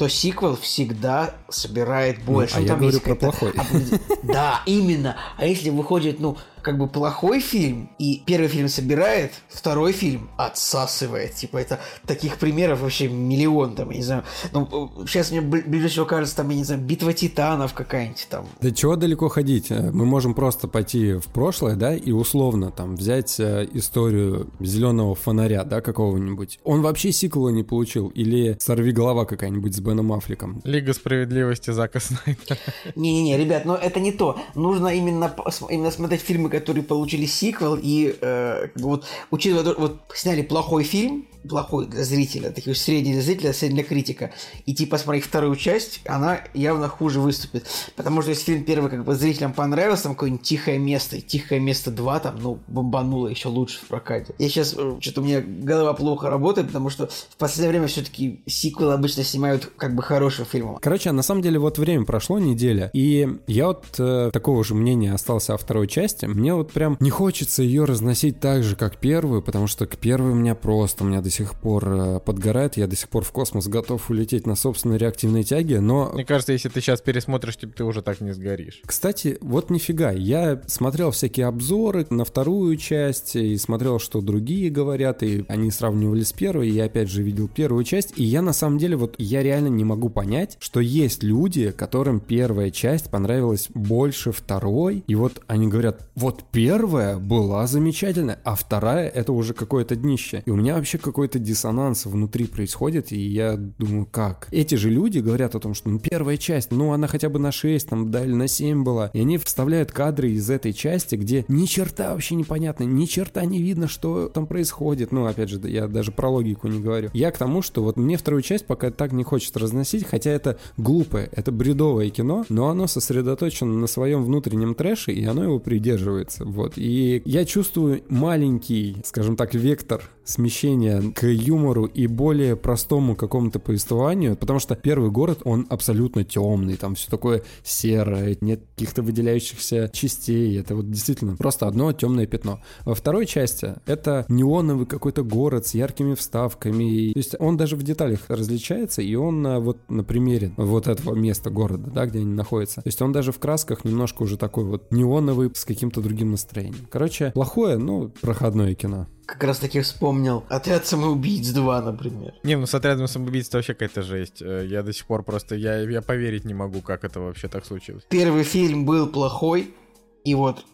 то сиквел всегда собирает больше. а Ну, я там говорю про плохой. Да, именно. А если выходит, ну, как бы плохой фильм, и первый фильм собирает, второй фильм отсасывает. Типа это таких примеров вообще миллион там, я не знаю. Ну, сейчас мне бл- ближе всего кажется, там, я не знаю, битва титанов какая-нибудь там. Да чего далеко ходить? Э, Мы можем просто пойти в прошлое, да, и условно там взять э, историю зеленого фонаря, да, какого-нибудь. Он вообще сиквела не получил. Или сорви голова какая-нибудь с Беном Аффлеком. Лига справедливости Зака Снайдера. Не-не-не, ребят, но это не то. Нужно именно, именно смотреть фильмы, которые получили сиквел, и э, вот, учитывая, вот сняли плохой фильм, плохой для зрителя, такой средний для зрителя, средний для критика, и типа посмотреть вторую часть, она явно хуже выступит. Потому что если фильм первый как бы зрителям понравился, там какое-нибудь «Тихое место», и «Тихое место 2» там, ну, бомбануло еще лучше в прокате. Я сейчас, что-то у меня голова плохо работает, потому что в последнее время все-таки сиквелы обычно снимают как бы хорошим фильмом. Короче, на самом деле вот время прошло, неделя, и я вот э, такого же мнения остался о второй части. Мне вот прям не хочется ее разносить так же, как первую, потому что к первой у меня просто, у меня до сих пор э, подгорает, я до сих пор в космос готов улететь на собственной реактивной тяге, но Мне кажется, если ты сейчас пересмотришь, типа, ты уже так не сгоришь. Кстати, вот нифига, я смотрел всякие обзоры на вторую часть и смотрел, что другие говорят, и они сравнивали с первой, и я опять же видел первую часть, и я на самом деле вот, я реально не могу понять, что есть люди, которым первая часть понравилась больше второй, и вот они говорят, вот первая была замечательная, а вторая это уже какое-то днище. И у меня вообще какой-то диссонанс внутри происходит, и я думаю, как? Эти же люди говорят о том, что ну, первая часть, ну она хотя бы на 6, там, да, или на 7 была, и они вставляют кадры из этой части, где ни черта вообще непонятно, ни черта не видно, что там происходит. Ну, опять же, я даже про логику не говорю. Я к тому, что вот мне вторую часть пока так не хочется разносить, хотя это глупое, это бредовое кино, но оно сосредоточено на своем внутреннем трэше, и оно его придерживается. Вот. И я чувствую маленький, скажем так, вектор смещения к юмору и более простому какому-то повествованию, потому что первый город, он абсолютно темный, там все такое серое, нет каких-то выделяющихся частей, это вот действительно просто одно темное пятно. Во второй части это неоновый какой-то город с яркими вставками, то есть он даже в деталях различается, и он на, вот на примере вот этого места города, да, где они находятся, то есть он даже в красках немножко уже такой вот неоновый с каким-то другим настроением. Короче, плохое, но проходное кино. Как раз таки вспомнил «Отряд самоубийц 2», например. Не, ну с отрядом самоубийц это вообще какая-то жесть. Э, Я до сих пор просто, я, я поверить не могу, как это вообще так случилось. Первый фильм был плохой, и вот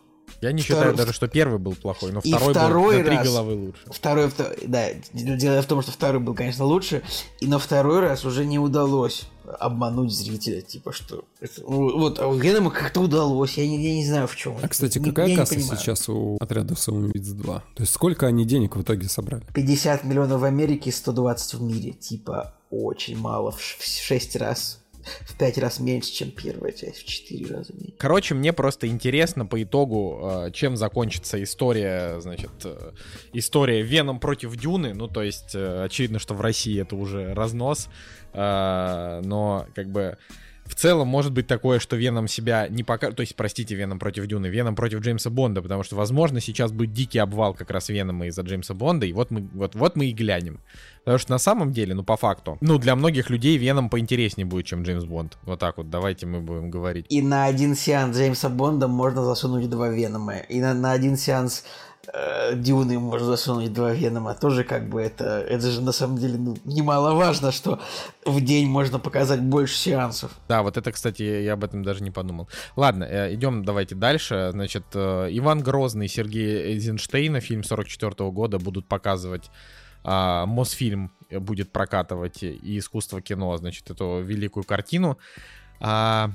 Я не Второй- считаю даже, что первый был плохой, но И второй, второй был на три раз. головы лучше. второй, вто- да, дело в том, что второй был, конечно, лучше, и на второй раз уже не удалось обмануть зрителя, типа что... это- вот, а у Венома как-то удалось, я не, я не знаю в чем. А, кстати, какая я касса сейчас у отряда самоубийц 2? То есть сколько они денег в итоге собрали? 50 миллионов в Америке, 120 в мире. Типа очень мало, в 6 раз, в 5 раз меньше, чем первая часть, в 4 раза меньше. Короче, мне просто интересно по итогу, э, чем закончится история, значит, э, история Веном против Дюны. Ну, то есть, э, очевидно, что в России это уже разнос. Э, Но, как бы, в целом может быть такое, что Веном себя не покажет. То есть, простите, Веном против Дюны, Веном против Джеймса Бонда, потому что, возможно, сейчас будет дикий обвал как раз Венома из-за Джеймса Бонда, и вот мы, вот, вот мы и глянем. Потому что на самом деле, ну, по факту, ну, для многих людей Веном поинтереснее будет, чем Джеймс Бонд. Вот так вот, давайте мы будем говорить. И на один сеанс Джеймса Бонда можно засунуть два Венома. И на, на один сеанс Дюны можно засунуть два Венома. Тоже как бы это... Это же на самом деле ну, немаловажно, что в день можно показать больше сеансов. Да, вот это, кстати, я об этом даже не подумал. Ладно, э, идем давайте дальше. Значит, э, Иван Грозный, Сергей Эйзенштейна, фильм 44 года будут показывать. а, Мосфильм будет прокатывать и искусство кино, значит, эту великую картину. А,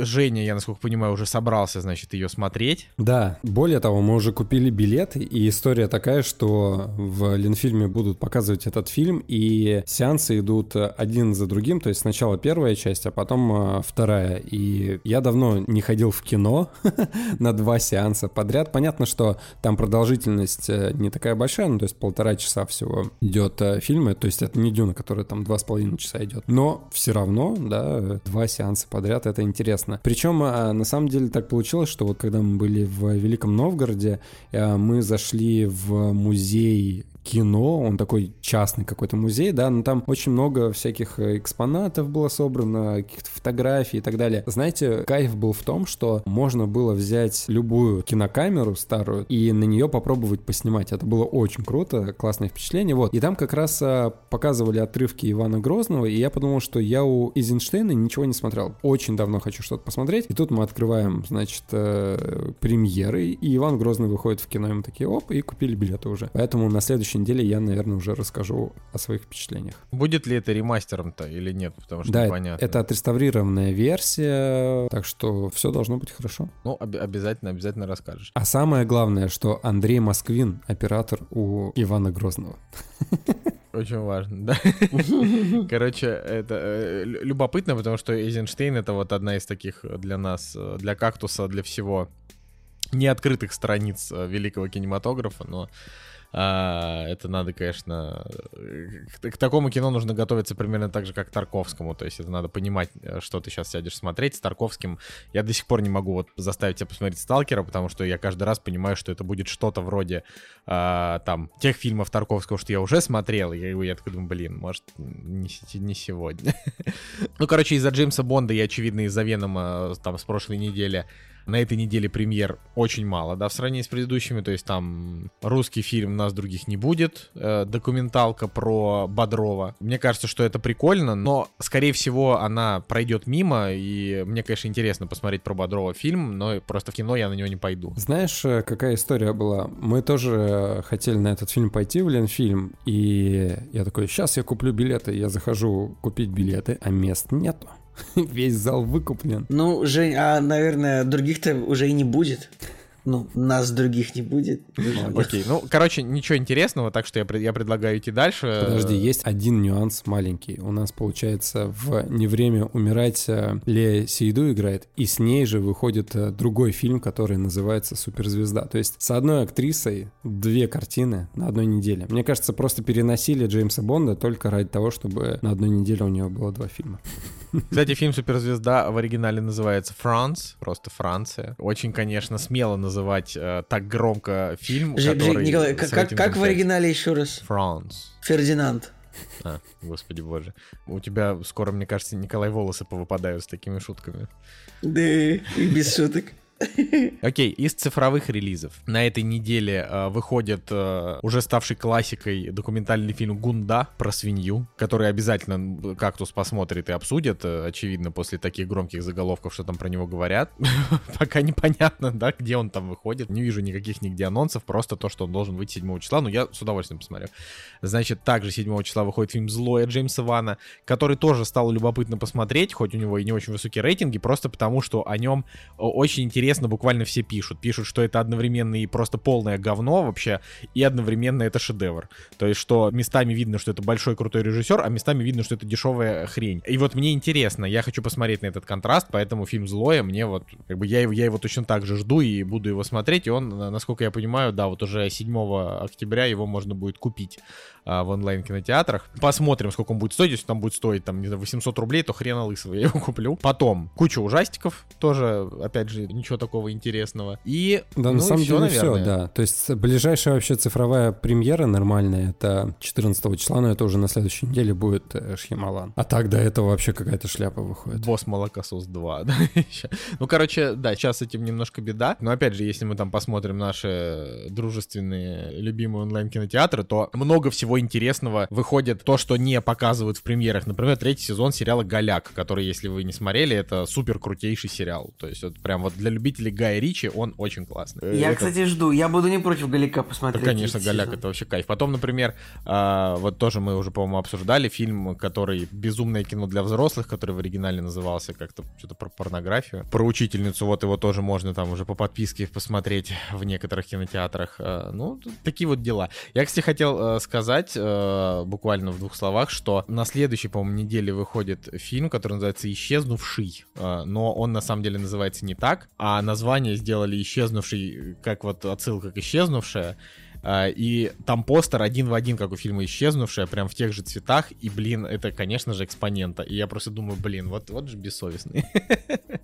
Женя, я насколько понимаю, уже собрался, значит, ее смотреть. Да, более того, мы уже купили билеты, и история такая, что в Ленфильме будут показывать этот фильм, и сеансы идут один за другим, то есть сначала первая часть, а потом э, вторая. И я давно не ходил в кино на два сеанса подряд. Понятно, что там продолжительность э, не такая большая, ну то есть полтора часа всего идет э, фильм, то есть это не Дюна, которая там два с половиной часа идет. Но все равно, да, э, два сеанса подряд, это интересно. Причем, а, на самом деле, так получилось, что вот когда мы были в Великом Новгороде, а, мы зашли в музей кино, он такой частный какой-то музей, да, но там очень много всяких э, экспонатов было собрано, каких-то фотографий и так далее. Знаете, кайф был в том, что можно было взять любую кинокамеру старую и на нее попробовать поснимать. Это было очень круто, классное впечатление. Вот. И там как раз а, показывали отрывки Ивана Грозного, и я подумал, что я у Эйзенштейна ничего не смотрел. Очень давно хочу что-то посмотреть. И тут мы открываем, значит, э, премьеры, и Иван Грозный выходит в кино, и мы такие, оп, и купили билеты уже. Поэтому на следующей неделе я, наверное, уже расскажу о своих впечатлениях. Будет ли это ремастером-то или нет? Потому что Да, непонятно. это отреставрированная версия, так что все должно быть хорошо. Ну, об- обязательно, обязательно расскажешь. А самое главное, что Андрей Москвин, оператор у Ивана Грозного. Очень важно, да. Короче, это э, лю- любопытно, потому что Эйзенштейн это вот одна из таких для нас, э, для кактуса, для всего неоткрытых страниц э, великого кинематографа, но а, это надо, конечно, э, к, к такому кино нужно готовиться примерно так же, как к Тарковскому, то есть это надо понимать, э, что ты сейчас сядешь смотреть. С Тарковским я до сих пор не могу вот заставить тебя посмотреть Сталкера, потому что я каждый раз понимаю, что это будет что-то вроде а, там тех фильмов Тарковского, что я уже смотрел, и я, я такой думаю, блин, может, не, не сегодня. ну, короче, из-за Джеймса Бонда и, очевидно, из-за Венома там с прошлой недели на этой неделе премьер очень мало, да, в сравнении с предыдущими, то есть там русский фильм «Нас других не будет», э, документалка про Бодрова. Мне кажется, что это прикольно, но, скорее всего, она пройдет мимо, и мне, конечно, интересно посмотреть про Бодрова фильм, но просто в кино я на него не пойду. Знаешь, э, какая история была? Мы тоже э, хотели на этот фильм пойти в Ленфильм, и я такой, сейчас я куплю билеты. Я захожу купить билеты, а мест нету. Весь зал выкуплен. Ну, Жень, а, наверное, других-то уже и не будет. Ну, нас других не будет. Окей, ну, короче, ничего интересного, так что я, пред- я предлагаю идти дальше. Подожди, есть один нюанс маленький. У нас, получается, в «Не время умирать» э, Лея Сейду играет, и с ней же выходит э, другой фильм, который называется «Суперзвезда». То есть с одной актрисой две картины на одной неделе. Мне кажется, просто переносили Джеймса Бонда только ради того, чтобы на одной неделе у него было два фильма. Кстати, фильм «Суперзвезда» в оригинале называется «Франц», просто Франция. Очень, конечно, смело называть э, так громко фильм, Жень, который... Николай, как, как, как в 5. оригинале еще раз? «Франц». Фердинанд. А, господи боже. У тебя скоро, мне кажется, Николай волосы повыпадают с такими шутками. Да, и без шуток. Окей, из цифровых релизов. На этой неделе э, выходит э, уже ставший классикой документальный фильм «Гунда» про свинью, который обязательно «Кактус» посмотрит и обсудит, э, очевидно, после таких громких заголовков, что там про него говорят. Пока непонятно, да, где он там выходит. Не вижу никаких нигде анонсов, просто то, что он должен выйти 7 числа, но я с удовольствием посмотрю. Значит, также 7 числа выходит фильм «Злое» Джеймса Вана, который тоже стало любопытно посмотреть, хоть у него и не очень высокие рейтинги, просто потому, что о нем о, очень интересно буквально все пишут. Пишут, что это одновременно и просто полное говно вообще, и одновременно это шедевр. То есть, что местами видно, что это большой крутой режиссер, а местами видно, что это дешевая хрень. И вот мне интересно, я хочу посмотреть на этот контраст, поэтому фильм «Злое» мне вот, как бы я его, я его точно так же жду и буду его смотреть, и он, насколько я понимаю, да, вот уже 7 октября его можно будет купить а, в онлайн-кинотеатрах. Посмотрим, сколько он будет стоить. Если там будет стоить, там, не знаю, 800 рублей, то хрена лысого я его куплю. Потом куча ужастиков, тоже, опять же, ничего такого интересного. И, Да, ну, на самом всё, деле все, наверное. да. То есть ближайшая вообще цифровая премьера нормальная, это 14 числа, но это уже на следующей неделе будет э, Шьямалан. А так до этого вообще какая-то шляпа выходит. Босс Молокосос 2, да. Ну, короче, да, сейчас с этим немножко беда. Но, опять же, если мы там посмотрим наши дружественные, любимые онлайн-кинотеатры, то много всего интересного выходит. То, что не показывают в премьерах. Например, третий сезон сериала «Голяк», который, если вы не смотрели, это супер крутейший сериал. То есть, вот прям вот для любителей Гая Ричи он очень классный. Я, Это- кстати, жду. Я буду не против Галика да, посмотреть. конечно, этот Голяк сезон. это вообще кайф. Потом, например, а, вот тоже мы уже, по-моему, обсуждали фильм, который «Безумное кино для взрослых», который в оригинале назывался как-то что-то про порнографию. Про учительницу, вот его тоже можно там уже по подписке посмотреть в некоторых кинотеатрах. А, Ну, такие вот дела. Я, кстати, хотел э, сказать э, буквально в двух словах, что на следующей, по-моему, неделе выходит фильм, который называется «Исчезнувший», Э, но он на самом деле называется не так, а название сделали «Исчезнувший», как вот отсылка к «Исчезнувшая», И там постер один в один, как у фильма «Исчезнувшая», прям в тех же цветах. И, блин, это, конечно же, экспонента. И я просто думаю, блин, вот, вот же бессовестные.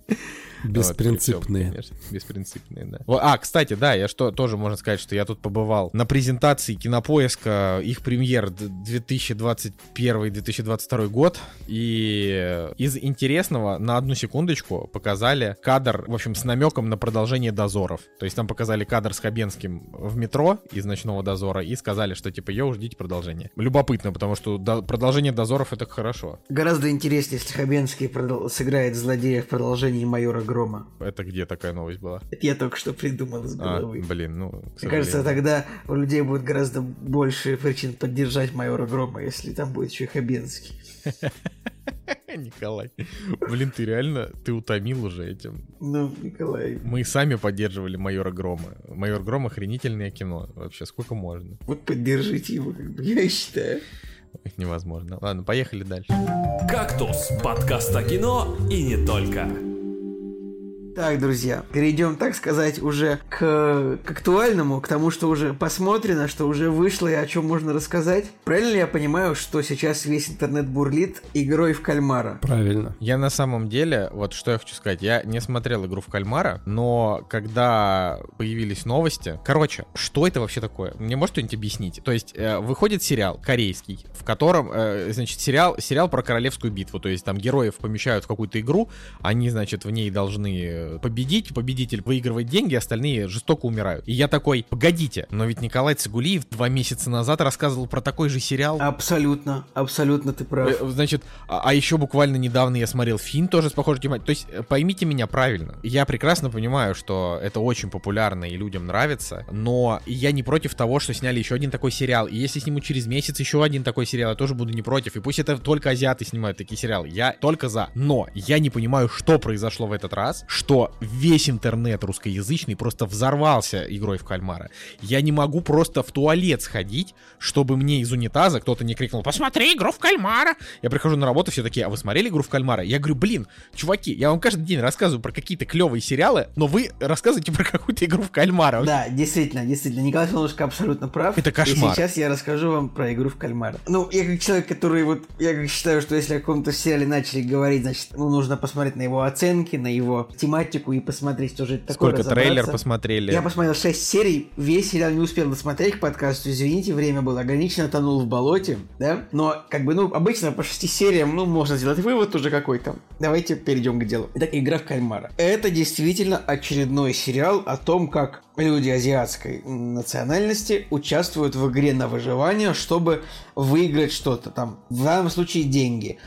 Беспринципные. Вот, всё, конечно, беспринципные, да. А, кстати, да, я что тоже можно сказать, что я тут побывал на презентации Кинопоиска, их премьер д- 2021-2022 год. И из интересного на одну секундочку показали кадр, в общем, с намеком на продолжение дозоров. То есть там показали кадр с Хабенским в метро из ночного дозора и сказали, что типа, йоу, ждите продолжение. Любопытно, потому что до- продолжение дозоров это хорошо. Гораздо интереснее, если Хабенский продол- сыграет злодея в продолжении майора Грома. Это где такая новость была? Это я только что придумал из А, головы. блин, ну, Мне кажется, тогда у людей будет гораздо больше причин поддержать майора Грома, если там будет еще и Хабенский. Николай, блин, ты реально, ты утомил уже этим. Ну, Николай, Мы сами поддерживали майора Грома. Майор Гром охренительное кино. Вообще, сколько можно? вот поддержите его, как бы, я считаю. Невозможно. Ладно, поехали дальше. «Кактус» — подкаст о кино и не только. Так, друзья, перейдем, так сказать, уже к, к актуальному, к тому, что уже посмотрено, что уже вышло и о чем можно рассказать. Правильно ли я понимаю, что сейчас весь интернет бурлит игрой в кальмара? Правильно. Я на самом деле, вот что я хочу сказать, я не смотрел игру в кальмара, но когда появились новости, короче, что это вообще такое? Мне может кто-нибудь объяснить? То есть э, выходит сериал корейский, в котором, э, значит, сериал, сериал про королевскую битву, то есть там героев помещают в какую-то игру, они, значит, в ней должны победить, победитель выигрывает деньги, остальные жестоко умирают. И я такой, погодите, но ведь Николай Цигулиев два месяца назад рассказывал про такой же сериал. Абсолютно, абсолютно ты прав. Э, Значит, а, а еще буквально недавно я смотрел фильм тоже с похожей тематикой. То есть, э, поймите меня правильно. Я прекрасно понимаю, что это очень популярно и людям нравится, но я не против того, что сняли еще один такой сериал. И если снимут через месяц еще один такой сериал, я тоже буду не против. И пусть это только азиаты снимают такие сериалы. Я только за. Но я не понимаю, что произошло в этот раз, что весь интернет русскоязычный просто взорвался игрой в кальмара. Я не могу просто в туалет сходить, чтобы мне из унитаза кто-то не крикнул «Посмотри игру в кальмара!» Я прихожу на работу, все такие «А вы смотрели игру в кальмара?» Я говорю, блин, чуваки, я вам каждый день рассказываю про какие-то клевые сериалы, но вы рассказываете про какую-то игру в кальмара. Да, действительно, действительно, Николай Солнышко абсолютно прав. Это кошмар. И сейчас я расскажу вам про игру в кальмара. Ну, я как человек, который вот, я как считаю, что если о каком-то сериале начали говорить, значит, ну, нужно посмотреть на его оценки, на его тематику и посмотреть, что же это такое, Сколько трейлер посмотрели. Я посмотрел 6 серий, весь сериал не успел досмотреть к подкасту, извините, время было ограничено, тонул в болоте, да? Но, как бы, ну, обычно по 6 сериям, ну, можно сделать вывод уже какой-то. Давайте перейдем к делу. Итак, игра в кальмара. Это действительно очередной сериал о том, как люди азиатской национальности участвуют в игре на выживание, чтобы выиграть что-то там. В данном случае деньги.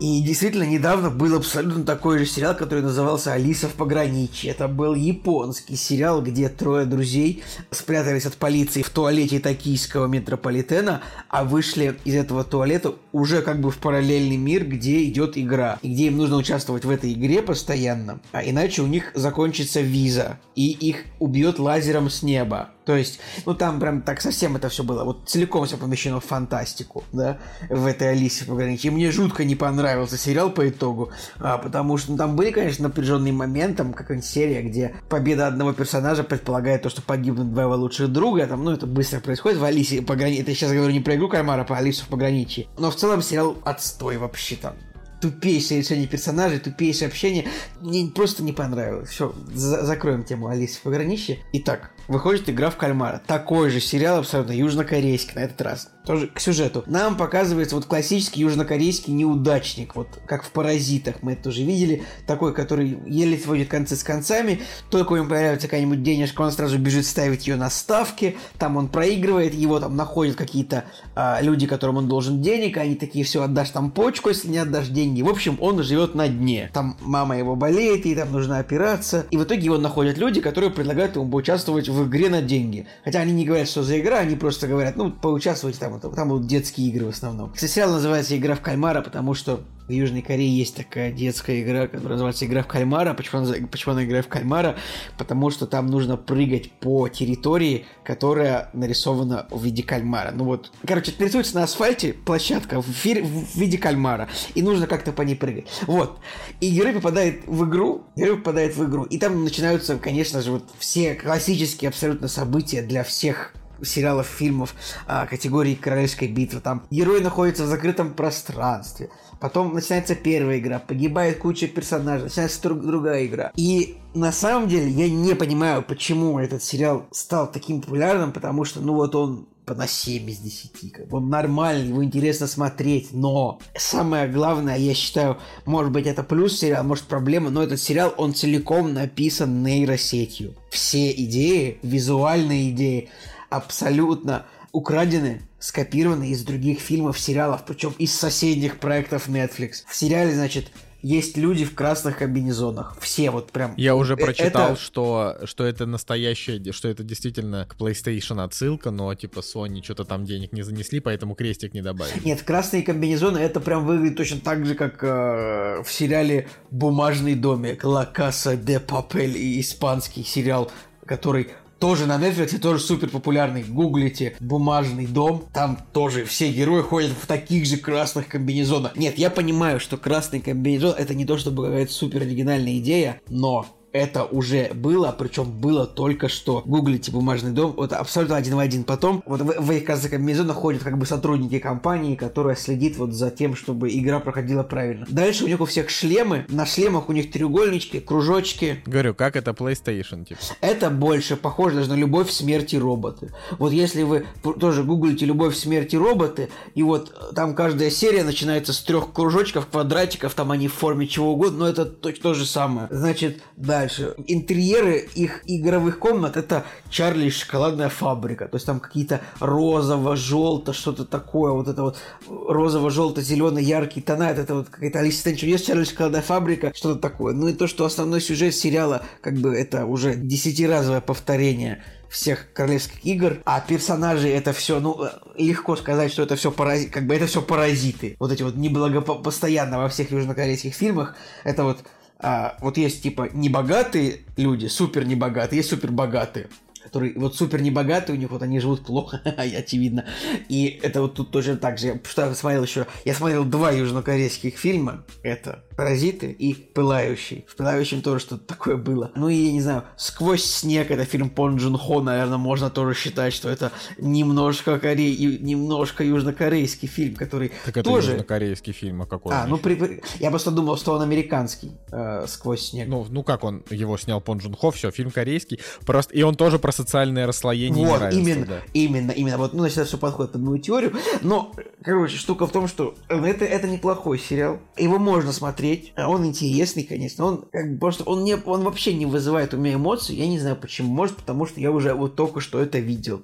И действительно, недавно был абсолютно такой же сериал, который назывался «Алиса в пограничье». Это был японский сериал, где трое друзей спрятались от полиции в туалете токийского метрополитена, а вышли из этого туалета уже как бы в параллельный мир, где идет игра. И где им нужно участвовать в этой игре постоянно, а иначе у них закончится виза, и их убьет лазером с неба. То есть, ну там прям так совсем это все было, вот целиком все помещено в фантастику, да, в этой Алисе в пограничье. И мне жутко не понравился сериал по итогу, а, потому что ну, там были, конечно, напряженные моменты, там какая-нибудь серия, где победа одного персонажа предполагает то, что погибнут два его лучших друга, там, ну это быстро происходит в Алисе в пограничье. Это сейчас говорю не про игру Кальмара, а про Алису в пограничье. Но в целом сериал отстой вообще там тупейшее решение персонажей, тупейшее общение. Мне просто не понравилось. Все, закроем тему Алисы в пограничье. Итак, выходит игра в кальмара. Такой же сериал абсолютно южнокорейский на этот раз. Тоже к сюжету. Нам показывается вот классический южнокорейский неудачник. Вот как в «Паразитах» мы это тоже видели. Такой, который еле сводит концы с концами. Только у него появляется какая-нибудь денежка, он сразу бежит ставить ее на ставки. Там он проигрывает, его там находят какие-то а, люди, которым он должен денег. Они такие, все, отдашь там почку, если не отдашь деньги. В общем, он живет на дне. Там мама его болеет, ей там нужна операция. И в итоге его находят люди, которые предлагают ему поучаствовать в игре на деньги. Хотя они не говорят, что за игра, они просто говорят, ну, поучаствуйте там. Там будут детские игры в основном. Сериал называется «Игра в кальмара», потому что в Южной Корее есть такая детская игра, которая называется «Игра в кальмара». Почему она, почему она «Игра в кальмара»? Потому что там нужно прыгать по территории, которая нарисована в виде кальмара. Ну вот, короче, нарисуется на асфальте площадка в, фир- в виде кальмара, и нужно как-то по ней прыгать. Вот. И герой попадает в игру, герой попадает в игру, и там начинаются, конечно же, вот все классические абсолютно события для всех сериалов, фильмов а, категории Королевской битвы. Там герой находится в закрытом пространстве. Потом начинается первая игра, погибает куча персонажей, начинается друг- другая игра. И на самом деле я не понимаю, почему этот сериал стал таким популярным, потому что, ну вот он на 7 из 10. Как бы он нормальный, его интересно смотреть, но самое главное, я считаю, может быть это плюс сериал, может проблема, но этот сериал, он целиком написан нейросетью. Все идеи, визуальные идеи, абсолютно украдены, скопированы из других фильмов, сериалов, причем из соседних проектов Netflix. В сериале, значит, есть люди в красных комбинезонах. Все вот прям. Я уже Э, прочитал, это- что, что это настоящее, что это действительно к PlayStation отсылка, но типа Sony что-то там денег не занесли, поэтому крестик не добавили. Нет, красные комбинезоны это прям выглядит точно так же, как э, в сериале «Бумажный домик» «Ла Каса де Папель» и испанский сериал, который тоже на Netflix, тоже супер популярный. Гуглите «Бумажный дом», там тоже все герои ходят в таких же красных комбинезонах. Нет, я понимаю, что красный комбинезон это не то чтобы какая-то супер оригинальная идея, но это уже было, причем было только что. Гуглите бумажный дом, вот абсолютно один в один. Потом вот в, в этих красных комбинезонах ходят как бы сотрудники компании, которая следит вот за тем, чтобы игра проходила правильно. Дальше у них у всех шлемы, на шлемах у них треугольнички, кружочки. Говорю, как это PlayStation, типа. Это больше похоже даже на любовь, смерти роботы. Вот если вы тоже гуглите любовь, смерти роботы, и вот э, там каждая серия начинается с трех кружочков, квадратиков, там они в форме чего угодно, но это точно то же самое. Значит, дальше. Интерьеры их игровых комнат это Чарли и шоколадная фабрика. То есть там какие-то розово-желто, что-то такое, вот это вот розово-желто-зеленый яркий тона, это вот какая-то Алиса стране чудес, Чарли шоколадная фабрика, что-то такое. Ну и то, что основной сюжет сериала, как бы это уже десятиразовое повторение всех королевских игр, а персонажи это все, ну, легко сказать, что это все парази... как бы это все паразиты. Вот эти вот неблагопостоянно во всех южнокорейских фильмах, это вот а, вот есть типа небогатые люди, супер небогатые, есть супер богатые. Которые вот супер небогатые, у них вот они живут плохо, очевидно. И это вот тут тоже так же. Я что я смотрел еще. Я смотрел два южнокорейских фильма. Это Паразиты и Пылающий. В Пылающем тоже что-то такое было. Ну и я не знаю, Сквозь снег это фильм Пон Джун Хо, наверное, можно тоже считать, что это немножко корей, немножко южнокорейский фильм, который Так это тоже. южнокорейский фильм, а какой? А, ну при- я просто думал, что он американский. э, Сквозь снег. Ну, ну как он его снял Пон Джун Хо, все, фильм корейский. Просто и он тоже про социальное расслоение Вот, именно, да. именно, именно. Вот, ну, значит, это все подходит под мою теорию. Но, короче, штука в том, что э, это, это неплохой сериал. Его можно смотреть. а Он интересный, конечно. Он как бы просто, он, не, он вообще не вызывает у меня эмоций. Я не знаю почему. Может, потому что я уже вот только что это видел.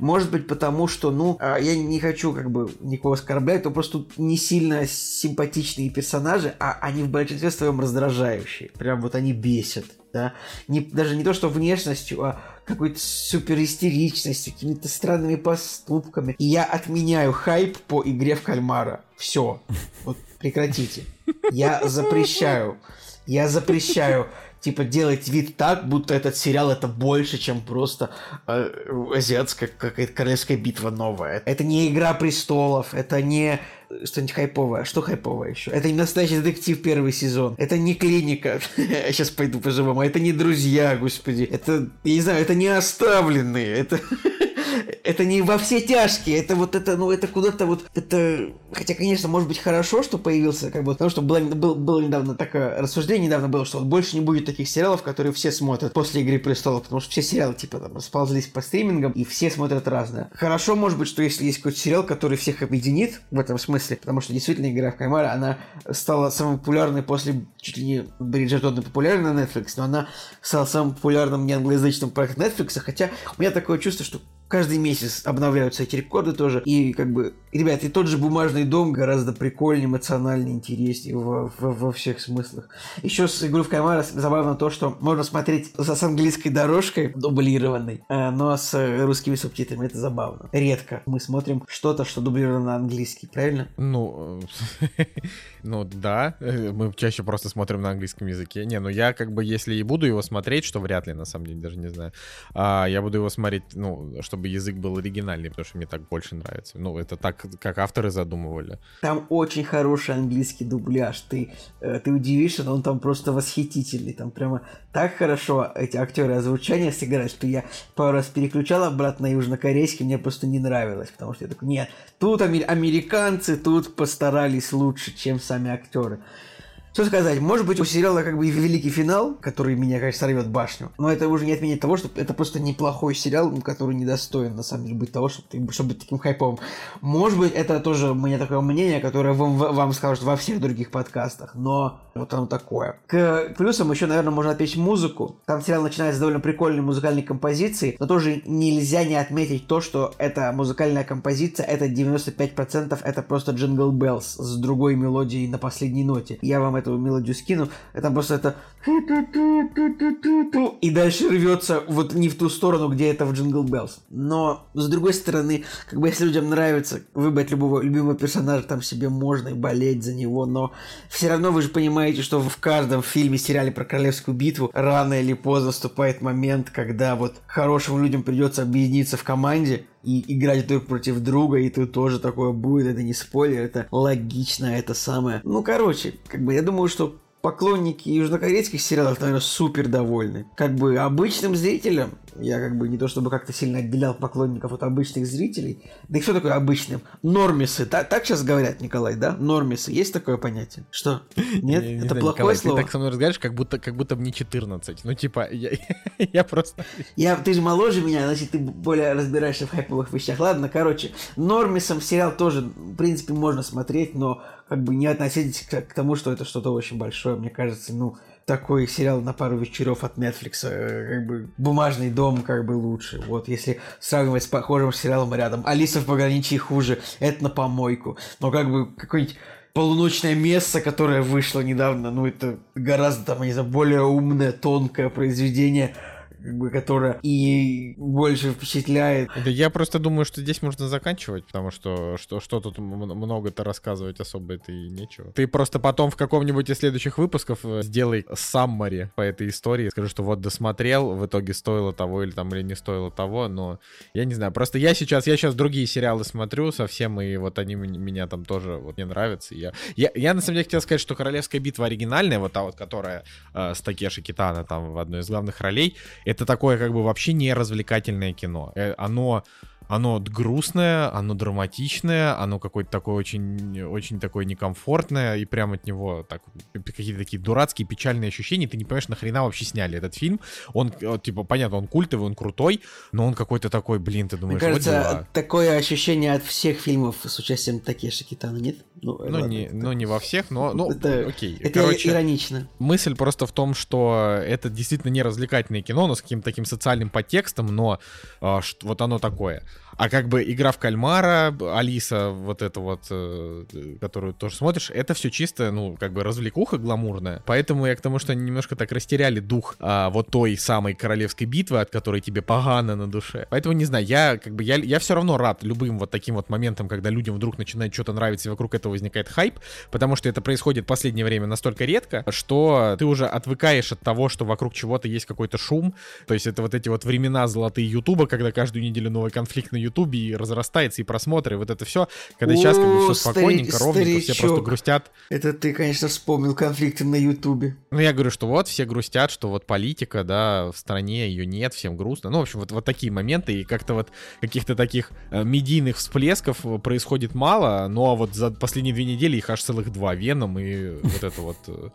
Может быть, потому что, ну, а, я не хочу как бы никого оскорблять, но просто тут не сильно симпатичные персонажи, а они в большинстве своем раздражающие. Прям вот они бесят, да. Не, даже не то, что внешностью, а какой-то супер истеричностью, какими-то странными поступками. И я отменяю хайп по игре в кальмара. Все. Вот прекратите. Я запрещаю. Я запрещаю типа делать вид так, будто этот сериал это больше, чем просто э, азиатская какая-то королевская битва новая. Это не Игра престолов, это не что-нибудь хайповое. Что хайповое еще? Это не настоящий детектив первый сезон. Это не клиника. Я сейчас пойду по-живому. Это не друзья, господи. Это, я не знаю, это не оставленные. Это... Это не во все тяжкие, это вот это, ну, это куда-то вот, это, хотя, конечно, может быть хорошо, что появился, как бы, потому что было, был- было недавно такое рассуждение, недавно было, что вот больше не будет таких сериалов, которые все смотрят после Игры Престолов, потому что все сериалы, типа, там, расползлись по стримингам, и все смотрят разное. Хорошо, может быть, что если есть какой-то сериал, который всех объединит в этом смысле, потому что действительно Игра в Кальмара, она стала самой популярной после, чуть ли не, Бриджертон популярна на Netflix, но она стала самым популярным неанглоязычным проектом Netflix, хотя у меня такое чувство, что каждый месяц обновляются эти рекорды тоже. И как бы, ребят, и тот же бумажный дом гораздо прикольнее, эмоциональнее, интереснее во, во- во всех смыслах. Еще с игрой в кальмара забавно то, что можно смотреть с, английской дорожкой, дублированной, э, но с русскими субтитрами. Это забавно. Редко мы смотрим что-то, что дублировано на английский, правильно? Ну, э, ну да, э, мы чаще просто смотрим на английском языке. Не, ну я как бы, если и буду его смотреть, что вряд ли, на самом деле, даже не знаю, а, я буду его смотреть, ну, чтобы язык был оригинальный, потому что мне так больше нравится. Ну, это так, как авторы задумывали. Там очень хороший английский дубляж. Ты, э, ты удивишься, но он там просто восхитительный. Там прямо так хорошо эти актеры озвучания сыграют, что я пару раз переключал обратно на южнокорейский, мне просто не нравилось, потому что я такой, нет, тут американцы, тут постарались лучше, чем сами актеры. Что сказать, может быть, у сериала как бы и великий финал, который меня, конечно, сорвет башню, но это уже не отменит того, что это просто неплохой сериал, который недостоин, на самом деле, быть того, чтобы, чтобы быть таким хайповым. Может быть, это тоже у меня такое мнение, которое вам, вам скажут во всех других подкастах, но вот оно такое. К плюсам еще, наверное, можно отметить музыку. Там сериал начинается с довольно прикольной музыкальной композиции, но тоже нельзя не отметить то, что эта музыкальная композиция, это 95% это просто Jingle Bells с другой мелодией на последней ноте. Я вам эту мелодию скину, это просто это и дальше рвется вот не в ту сторону, где это в Jingle Bells. Но, с другой стороны, как бы если людям нравится выбрать любого любимого персонажа, там себе можно и болеть за него, но все равно вы же понимаете, что в каждом фильме, сериале про Королевскую битву рано или поздно наступает момент, когда вот хорошим людям придется объединиться в команде, и играть друг против друга, и тут тоже такое будет, это не спойлер, это логично, это самое. Ну, короче, как бы я думаю, что поклонники южнокорейских сериалов, наверное, супер довольны. Как бы обычным зрителям, я как бы не то чтобы как-то сильно отделял поклонников от обычных зрителей, да и что такое обычным? Нормисы, так, так сейчас говорят, Николай, да? Нормисы, есть такое понятие? Что? Нет? Не- не это знаю, плохое Николай, слово? Ты так со мной разговариваешь, как будто, как будто мне 14. Ну, типа, я, я просто... Я, ты же моложе меня, значит, ты более разбираешься в хайповых вещах. Ладно, короче, Нормисом сериал тоже, в принципе, можно смотреть, но как бы не относитесь к, к тому, что это что-то очень большое. Мне кажется, ну, такой сериал на пару вечеров от Netflix, э, как бы «Бумажный дом» как бы лучше. Вот, если сравнивать с похожим сериалом рядом. «Алиса в пограничье» хуже, это на помойку. Но как бы какой-нибудь полуночное место, которое вышло недавно, ну, это гораздо, там, не знаю, более умное, тонкое произведение, как бы, которое и больше впечатляет. Да я просто думаю, что здесь можно заканчивать, потому что что, что тут много-то рассказывать особо это и нечего. Ты просто потом в каком-нибудь из следующих выпусков э, сделай саммари по этой истории. Скажи, что вот досмотрел, в итоге стоило того или там или не стоило того, но я не знаю. Просто я сейчас, я сейчас другие сериалы смотрю совсем, и вот они меня там тоже вот не нравятся. Я, я, я на самом деле хотел сказать, что Королевская битва оригинальная, вот та вот, которая э, с Такеши Китана там в одной из главных ролей, это такое как бы вообще не развлекательное кино. Э, Оно оно грустное, оно драматичное, оно какое-то такое очень, очень такое некомфортное, и прям от него так какие-то такие дурацкие, печальные ощущения. Ты не понимаешь, нахрена вообще сняли этот фильм. Он, э, типа, понятно, он культовый, он крутой, но он какой-то такой, блин, ты Мне думаешь, кажется, вот такое ощущение от всех фильмов с участием Такеши Китана, нет? Ну, Ну, ладно, не, это- ну, не во всех, но, ну, это, окей. это Короче, иронично. мысль просто в том, что это действительно не развлекательное кино, но с каким-то таким социальным подтекстом, но а, ш- вот оно такое. А как бы игра в кальмара, Алиса, вот это вот, э, которую тоже смотришь, это все чисто, ну, как бы развлекуха гламурная. Поэтому я к тому, что они немножко так растеряли дух а, вот той самой королевской битвы, от которой тебе погано на душе. Поэтому, не знаю, я как бы, я, я все равно рад любым вот таким вот моментам, когда людям вдруг начинает что-то нравиться, и вокруг этого возникает хайп, потому что это происходит в последнее время настолько редко, что ты уже отвыкаешь от того, что вокруг чего-то есть какой-то шум. То есть это вот эти вот времена золотые Ютуба, когда каждую неделю новый конфликт на Ютубе и разрастается, и просмотры, вот это все. Когда сейчас как бы О, все спокойненько, стари- ровненько, все просто старичок. грустят. Это ты, конечно, вспомнил конфликты на Ютубе. Ну, я говорю, что вот все грустят, что вот политика, да, в стране ее нет, всем грустно. Ну, в общем, вот, вот такие моменты, и как-то вот каких-то таких э, медийных всплесков э, происходит мало, но вот за последние две недели их аж целых два. Веном и вот это вот э,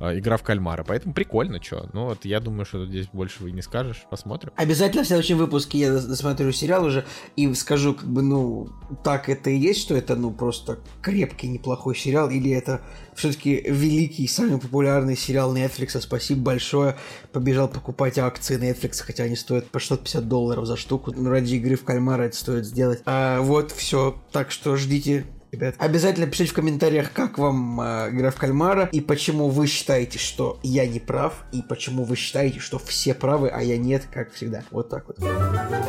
игра в кальмара. Поэтому прикольно, что. Ну, вот я думаю, что здесь больше вы не скажешь. Посмотрим. Обязательно в следующем выпуске я дос- досмотрю сериал уже и скажу, как бы, ну, так это и есть, что это, ну, просто крепкий, неплохой сериал, или это все-таки великий, самый популярный сериал Netflix. Спасибо большое. Побежал покупать акции Netflix, хотя они стоят по 650 долларов за штуку. Ну, ради игры в кальмара это стоит сделать. А, вот, все. Так что ждите Ребят, обязательно пишите в комментариях, как вам э, игра в кальмара и почему вы считаете, что я не прав, и почему вы считаете, что все правы, а я нет, как всегда. Вот так вот.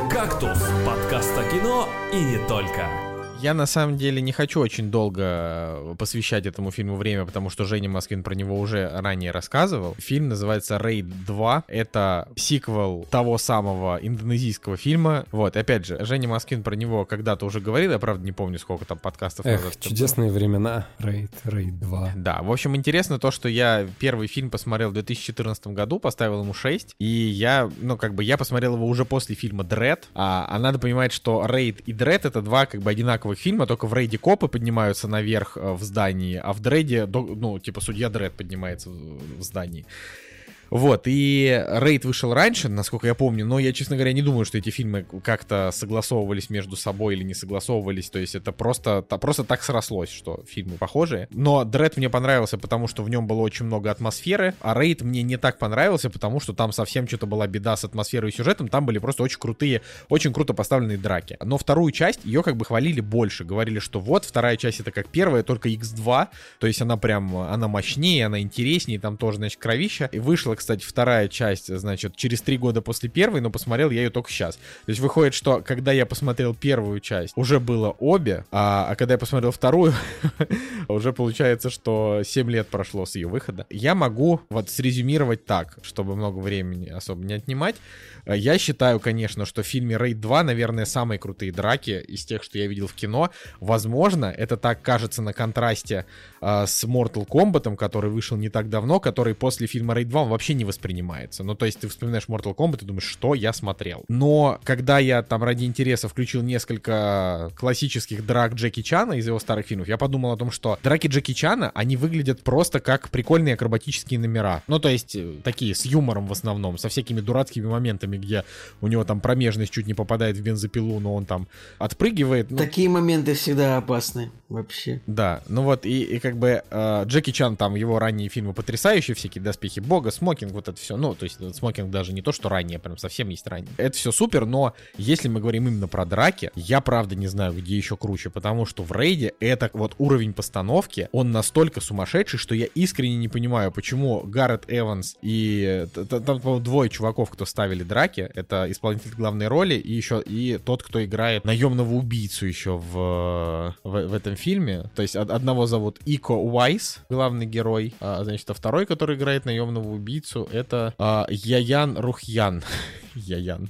«Кактус» — подкаст о кино и не только. Я на самом деле не хочу очень долго э, посвящать этому фильму время, потому что Женя Москвин про него уже ранее рассказывал. Фильм называется «Рейд 2». Это сиквел того самого индонезийского фильма. Вот, опять же, Женя Москвин про него когда-то уже говорил, я правда не помню, сколько там подкастов Эх, назад. это было. чудесные времена. Рейд, Рейд 2. Да, в общем, интересно то, что я первый фильм посмотрел в 2014 году, поставил ему 6, и я, ну, как бы, я посмотрел его уже после фильма «Дред», а, а надо понимать, что «Рейд» и «Дред» — это два, как бы, одинаковых фильма, только в «Рейде» копы поднимаются наверх э, в здании, а в «Дреде», ну, типа, судья «Дред» поднимается в здании. Вот, и Рейд вышел раньше, насколько я помню, но я, честно говоря, не думаю, что эти фильмы как-то согласовывались между собой или не согласовывались, то есть это просто, просто так срослось, что фильмы похожие. Но Дред мне понравился, потому что в нем было очень много атмосферы, а Рейд мне не так понравился, потому что там совсем что-то была беда с атмосферой и сюжетом, там были просто очень крутые, очень круто поставленные драки. Но вторую часть, ее как бы хвалили больше, говорили, что вот, вторая часть это как первая, только X2, то есть она прям, она мощнее, она интереснее, там тоже, значит, кровища. И вышла, кстати, вторая часть, значит, через три года после первой, но посмотрел я ее только сейчас. То есть выходит, что когда я посмотрел первую часть, уже было обе, а, а когда я посмотрел вторую, уже получается, что 7 лет прошло с ее выхода. Я могу вот срезюмировать так, чтобы много времени особо не отнимать. Я считаю, конечно, что в фильме Рейд 2, наверное, самые крутые драки из тех, что я видел в кино. Возможно, это так кажется на контрасте э, с Mortal Kombat, который вышел не так давно, который после фильма Рейд 2 он вообще не воспринимается. Ну, то есть ты вспоминаешь Mortal Kombat и думаешь, что я смотрел. Но когда я там ради интереса включил несколько классических драк Джеки Чана из его старых фильмов, я подумал о том, что драки Джеки Чана, они выглядят просто как прикольные акробатические номера. Ну, то есть э, такие с юмором в основном, со всякими дурацкими моментами, где у него там промежность чуть не попадает в бензопилу, но он там отпрыгивает. Ну, Такие моменты всегда опасны вообще. да, ну вот, и, и как бы э, Джеки Чан, там, его ранние фильмы потрясающие, всякие доспехи бога, смокинг, вот это все, ну, то есть этот смокинг даже не то, что ранее, прям совсем есть ранее. Это все супер, но если мы говорим именно про драки, я правда не знаю, где еще круче, потому что в рейде это вот уровень постановки, он настолько сумасшедший, что я искренне не понимаю, почему Гаррет Эванс и т- там, по-моему, двое чуваков, кто ставили драки, это исполнитель главной роли и еще и тот, кто играет наемного убийцу еще в, в, в этом фильме. То есть од- одного зовут Ико Уайс, главный герой, а, значит, а второй, который играет наемного убийцу, это а, Яян Рухьян. Яян.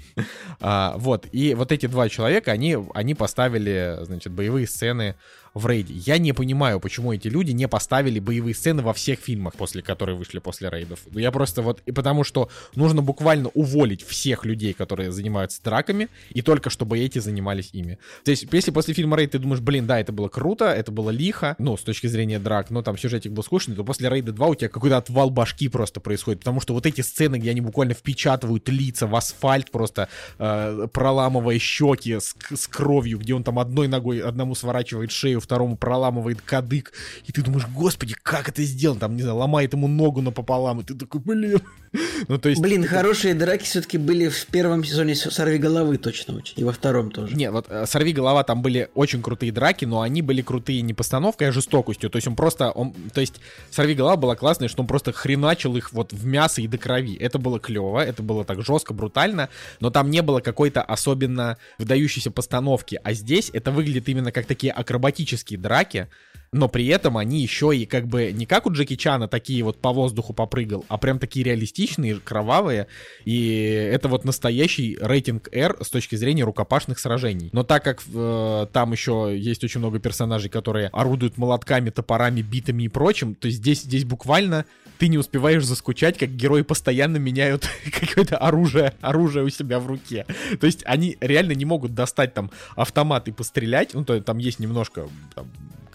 А, вот, и вот эти два человека, они, они поставили, значит, боевые сцены в рейде. Я не понимаю, почему эти люди не поставили боевые сцены во всех фильмах, после которые вышли после рейдов. Я просто вот... И потому что нужно буквально уволить всех людей, которые занимаются драками, и только чтобы эти занимались ими. То есть, если после фильма Рейд ты думаешь, блин, да, это было круто, это было лихо, ну, с точки зрения драк, но там сюжетик был скучный, то после Рейда 2 у тебя какой-то отвал башки просто происходит, потому что вот эти сцены, где они буквально впечатывают лица в асфальт, просто э, проламывая щеки с, с кровью, где он там одной ногой одному сворачивает шею, второму проламывает кадык, и ты думаешь, господи, как это сделано? Там, не знаю, ломает ему ногу напополам, и ты такой, блин. Ну, то есть... Блин, хорошие драки все-таки были в первом сезоне «Сорви головы» точно очень. И во втором тоже. Не, вот э, «Сорви голова» там были очень крутые драки, но они были крутые не постановкой, а жестокостью. То есть он просто, он, то есть «Сорви голова» была классная, что он просто хреначил их вот в мясо и до крови. Это было клево, это было так жестко, брутально, но там не было какой-то особенно выдающейся постановки. А здесь это выглядит именно как такие акробатические драки, но при этом они еще и как бы не как у Джеки Чана такие вот по воздуху попрыгал, а прям такие реалистичные, кровавые. И это вот настоящий рейтинг R с точки зрения рукопашных сражений. Но так как э, там еще есть очень много персонажей, которые орудуют молотками, топорами, битами и прочим, то здесь, здесь буквально ты не успеваешь заскучать, как герои постоянно меняют какое-то оружие, оружие у себя в руке. То есть они реально не могут достать там автомат и пострелять. Ну, то там есть немножко там,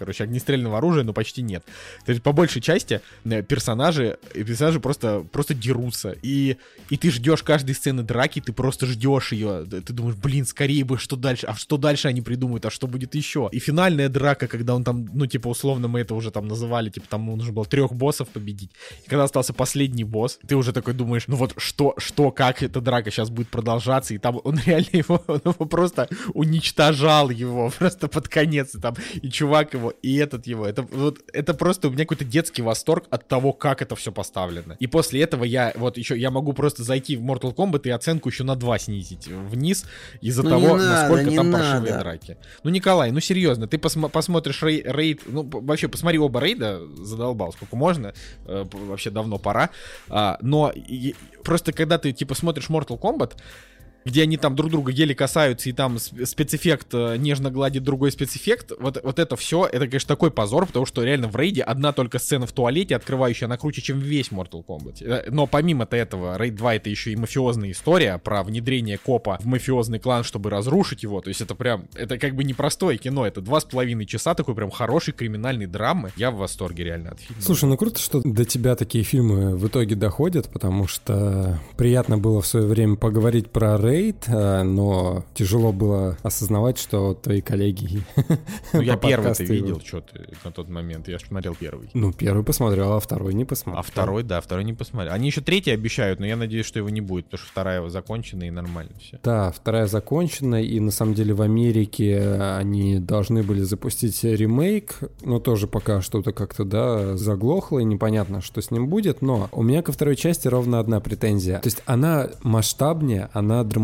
короче, огнестрельного оружия, но почти нет. То есть, по большей части, э, персонажи, э, персонажи просто, просто дерутся. И, и ты ждешь каждой сцены драки, ты просто ждешь ее. Ты думаешь, блин, скорее бы, что дальше? А что дальше они придумают? А что будет еще? И финальная драка, когда он там, ну, типа, условно мы это уже там называли, типа, там нужно было трех боссов победить. И когда остался последний босс, ты уже такой думаешь, ну вот что, что, как эта драка сейчас будет продолжаться, и там он реально его, он его просто уничтожал его просто под конец, и там, и чувак его, его, и этот его. Это вот это просто у меня какой-то детский восторг от того, как это все поставлено. И после этого я вот еще я могу просто зайти в Mortal Kombat и оценку еще на 2 снизить вниз из-за Ну, того, надо, насколько там надо. паршивые драки. Ну, Николай, ну серьезно, ты посма- посмотришь рей- рейд, ну вообще посмотри оба рейда, задолбал, сколько можно, э, вообще давно пора. А, но и- просто когда ты типа смотришь Mortal Kombat, где они там друг друга еле касаются, и там сп- спецэффект э, нежно гладит другой спецэффект, вот, вот это все, это, конечно, такой позор, потому что реально в рейде одна только сцена в туалете, открывающая, она круче, чем весь Mortal Kombat. Э, Но помимо-то этого, рейд 2 это еще и мафиозная история про внедрение копа в мафиозный клан, чтобы разрушить его, то есть это прям, это как бы непростое кино, это два с половиной часа такой прям хорошей криминальной драмы. Я в восторге реально от фильма. Слушай, ну круто, что до тебя такие фильмы в итоге доходят, потому что приятно было в свое время поговорить про рейд, э, но тяжело было осознавать, что твои коллеги... ну, я первый ты видел, что ты на тот момент, я ж смотрел первый. Ну, первый посмотрел, а второй не посмотрел. А второй, да, второй не посмотрел. Они еще третий обещают, но я надеюсь, что его не будет, потому что вторая закончена и нормально все. Да, вторая закончена, и на самом деле в Америке они должны были запустить ремейк, но тоже пока что-то как-то, да, заглохло, и непонятно, что с ним будет, но у меня ко второй части ровно одна претензия. То есть она масштабнее, она драматичнее,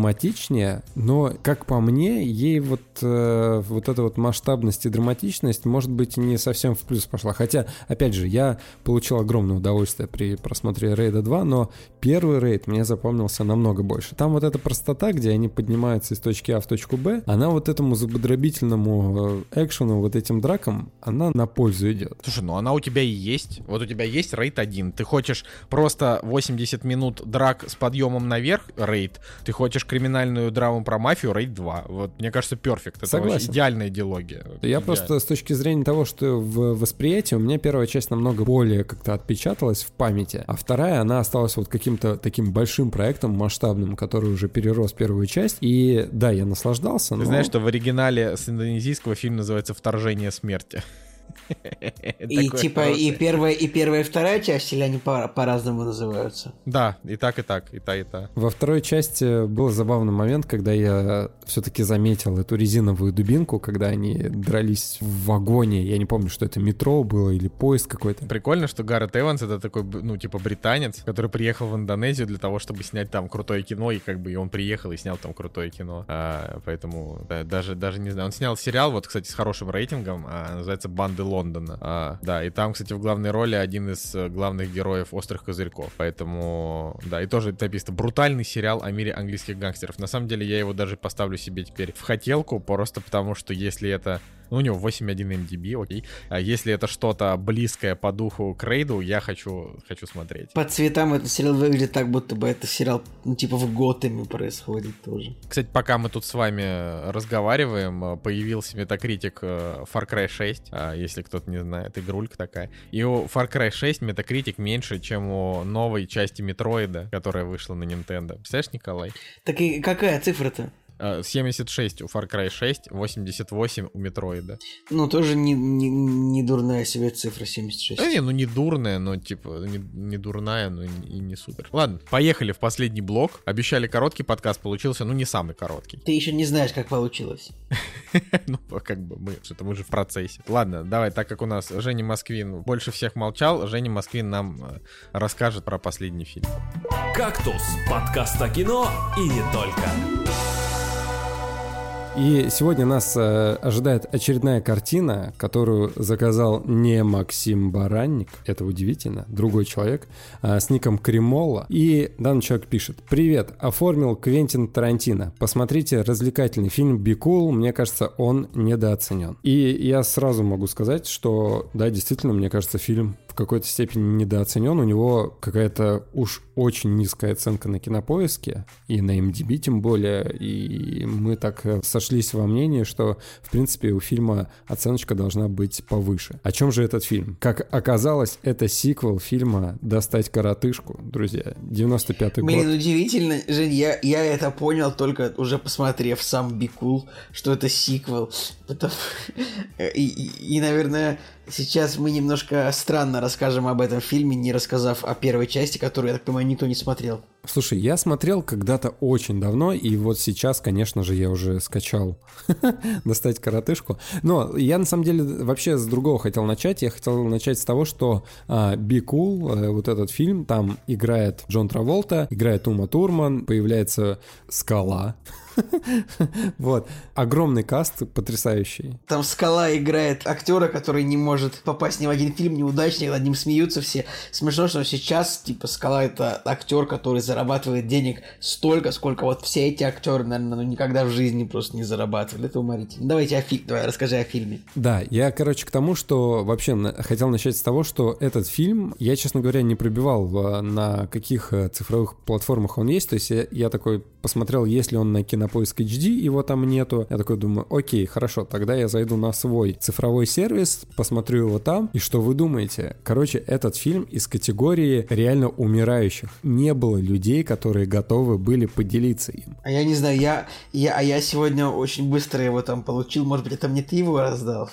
но, как по мне, ей вот, э, вот эта вот масштабность и драматичность, может быть, не совсем в плюс пошла. Хотя, опять же, я получил огромное удовольствие при просмотре Рейда 2, но первый рейд мне запомнился намного больше. Там вот эта простота, где они поднимаются из точки А в точку Б, она вот этому зубодробительному э, экшену, вот этим дракам, она на пользу идет. Слушай, ну она у тебя и есть. Вот у тебя есть рейд 1. Ты хочешь просто 80 минут драк с подъемом наверх, рейд. Ты хочешь криминальную драму про мафию, рейд 2. Вот, мне кажется, перфект. Это идеальная идеология. Я Идеально. просто с точки зрения того, что в восприятии у меня первая часть намного более как-то отпечаталась в памяти, а вторая, она осталась вот каким-то таким большим проектом масштабным, который уже перерос первую часть. И да, я наслаждался, но... Ты знаешь, что в оригинале с индонезийского фильм называется «Вторжение смерти». И типа и первая, и первая, и вторая часть, или они по- по-разному называются? Да, и так, и так, и та, и та. Во второй части был забавный момент, когда я все-таки заметил эту резиновую дубинку, когда они дрались в вагоне. Я не помню, что это метро было или поезд какой-то. Прикольно, что Гаррет Эванс это такой, ну, типа, британец, который приехал в Индонезию для того, чтобы снять там крутое кино, и как бы и он приехал и снял там крутое кино. А, поэтому да, даже, даже не знаю. Он снял сериал, вот, кстати, с хорошим рейтингом, а, называется «Банды Лондона». А, да, и там, кстати, в главной роли один из э, главных героев «Острых козырьков». Поэтому, да, и тоже написано «Брутальный сериал о мире английских гангстеров». На самом деле, я его даже поставлю себе теперь в хотелку, просто потому что если это ну, у него 8.1 MDB, окей. А если это что-то близкое по духу к рейду, я хочу, хочу смотреть. По цветам этот сериал выглядит так, будто бы это сериал, ну, типа в Готэме происходит тоже. Кстати, пока мы тут с вами разговариваем, появился метакритик э, Far Cry 6, а, если кто-то не знает, игрулька такая. И у Far Cry 6 метакритик меньше, чем у новой части Метроида, которая вышла на Nintendo. Представляешь, Николай? Так и какая цифра-то? Э, 76 у Far Cry 6, 88 у Метроида. Ну, тоже не, не, не дурная себе цифра 76. Да не, ну не дурная, но типа не, не дурная, но и и не супер. Ладно, поехали в последний блок. Обещали короткий подкаст, получился, ну не самый короткий. Ты еще не знаешь, как получилось. Ну, как бы мы, что-то мы же в процессе. Ладно, давай, так как у нас Женя Москвин больше всех молчал, Женя Москвин нам э, расскажет про последний фильм. «Кактус» — подкаст о кино и не только. И сегодня нас э, ожидает очередная картина, которую заказал не Максим Баранник, это удивительно, другой человек, а, с ником Кремола. И данный человек пишет. Привет, оформил Квентин Тарантино. Посмотрите развлекательный фильм «Be Cool», мне кажется, он недооценен. И я сразу могу сказать, что да, действительно, мне кажется, фильм какой-то степени недооценен. У него какая-то уж очень низкая оценка на кинопоиске, и на MDB тем более. И мы так э, сошлись во мнении, что, в принципе, у фильма оценочка должна быть повыше. О чем же этот фильм? Как оказалось, это сиквел фильма «Достать коротышку», друзья. 95-й Блин, год. удивительно, Жень, я, я это понял только уже посмотрев сам Бикул, что это сиквел. Потому- И, и- и, наверное, сейчас мы немножко странно расскажем об этом фильме, не рассказав о первой части, которую, я так понимаю, никто не смотрел. Слушай, я смотрел когда-то очень давно, и вот сейчас, конечно же, я уже скачал достать коротышку. Но я на самом деле вообще с другого хотел начать. Я хотел начать с того, что а, Be Cool, а, вот этот фильм, там играет Джон Траволта, играет Ума Турман, появляется Скала. Вот. Огромный каст, потрясающий. Там Скала играет актера, который не может попасть ни в один фильм, неудачник, над ним смеются все. Смешно, что сейчас, типа, Скала это актер, который зарабатывает денег столько, сколько вот все эти актеры, наверное, ну, никогда в жизни просто не зарабатывали. Это уморительно. Давайте о фильме, давай расскажи о фильме. Да, я, короче, к тому, что вообще хотел начать с того, что этот фильм, я, честно говоря, не пробивал, на каких э, цифровых платформах он есть. То есть я, я такой посмотрел, есть ли он на Кинопоиск HD, его там нету. Я такой думаю, окей, хорошо, тогда я зайду на свой цифровой сервис, посмотрю его там. И что вы думаете? Короче, этот фильм из категории реально умирающих. Не было людей, которые готовы были поделиться им. А я не знаю, я, я, а я сегодня очень быстро его там получил. Может быть, это мне ты его раздал?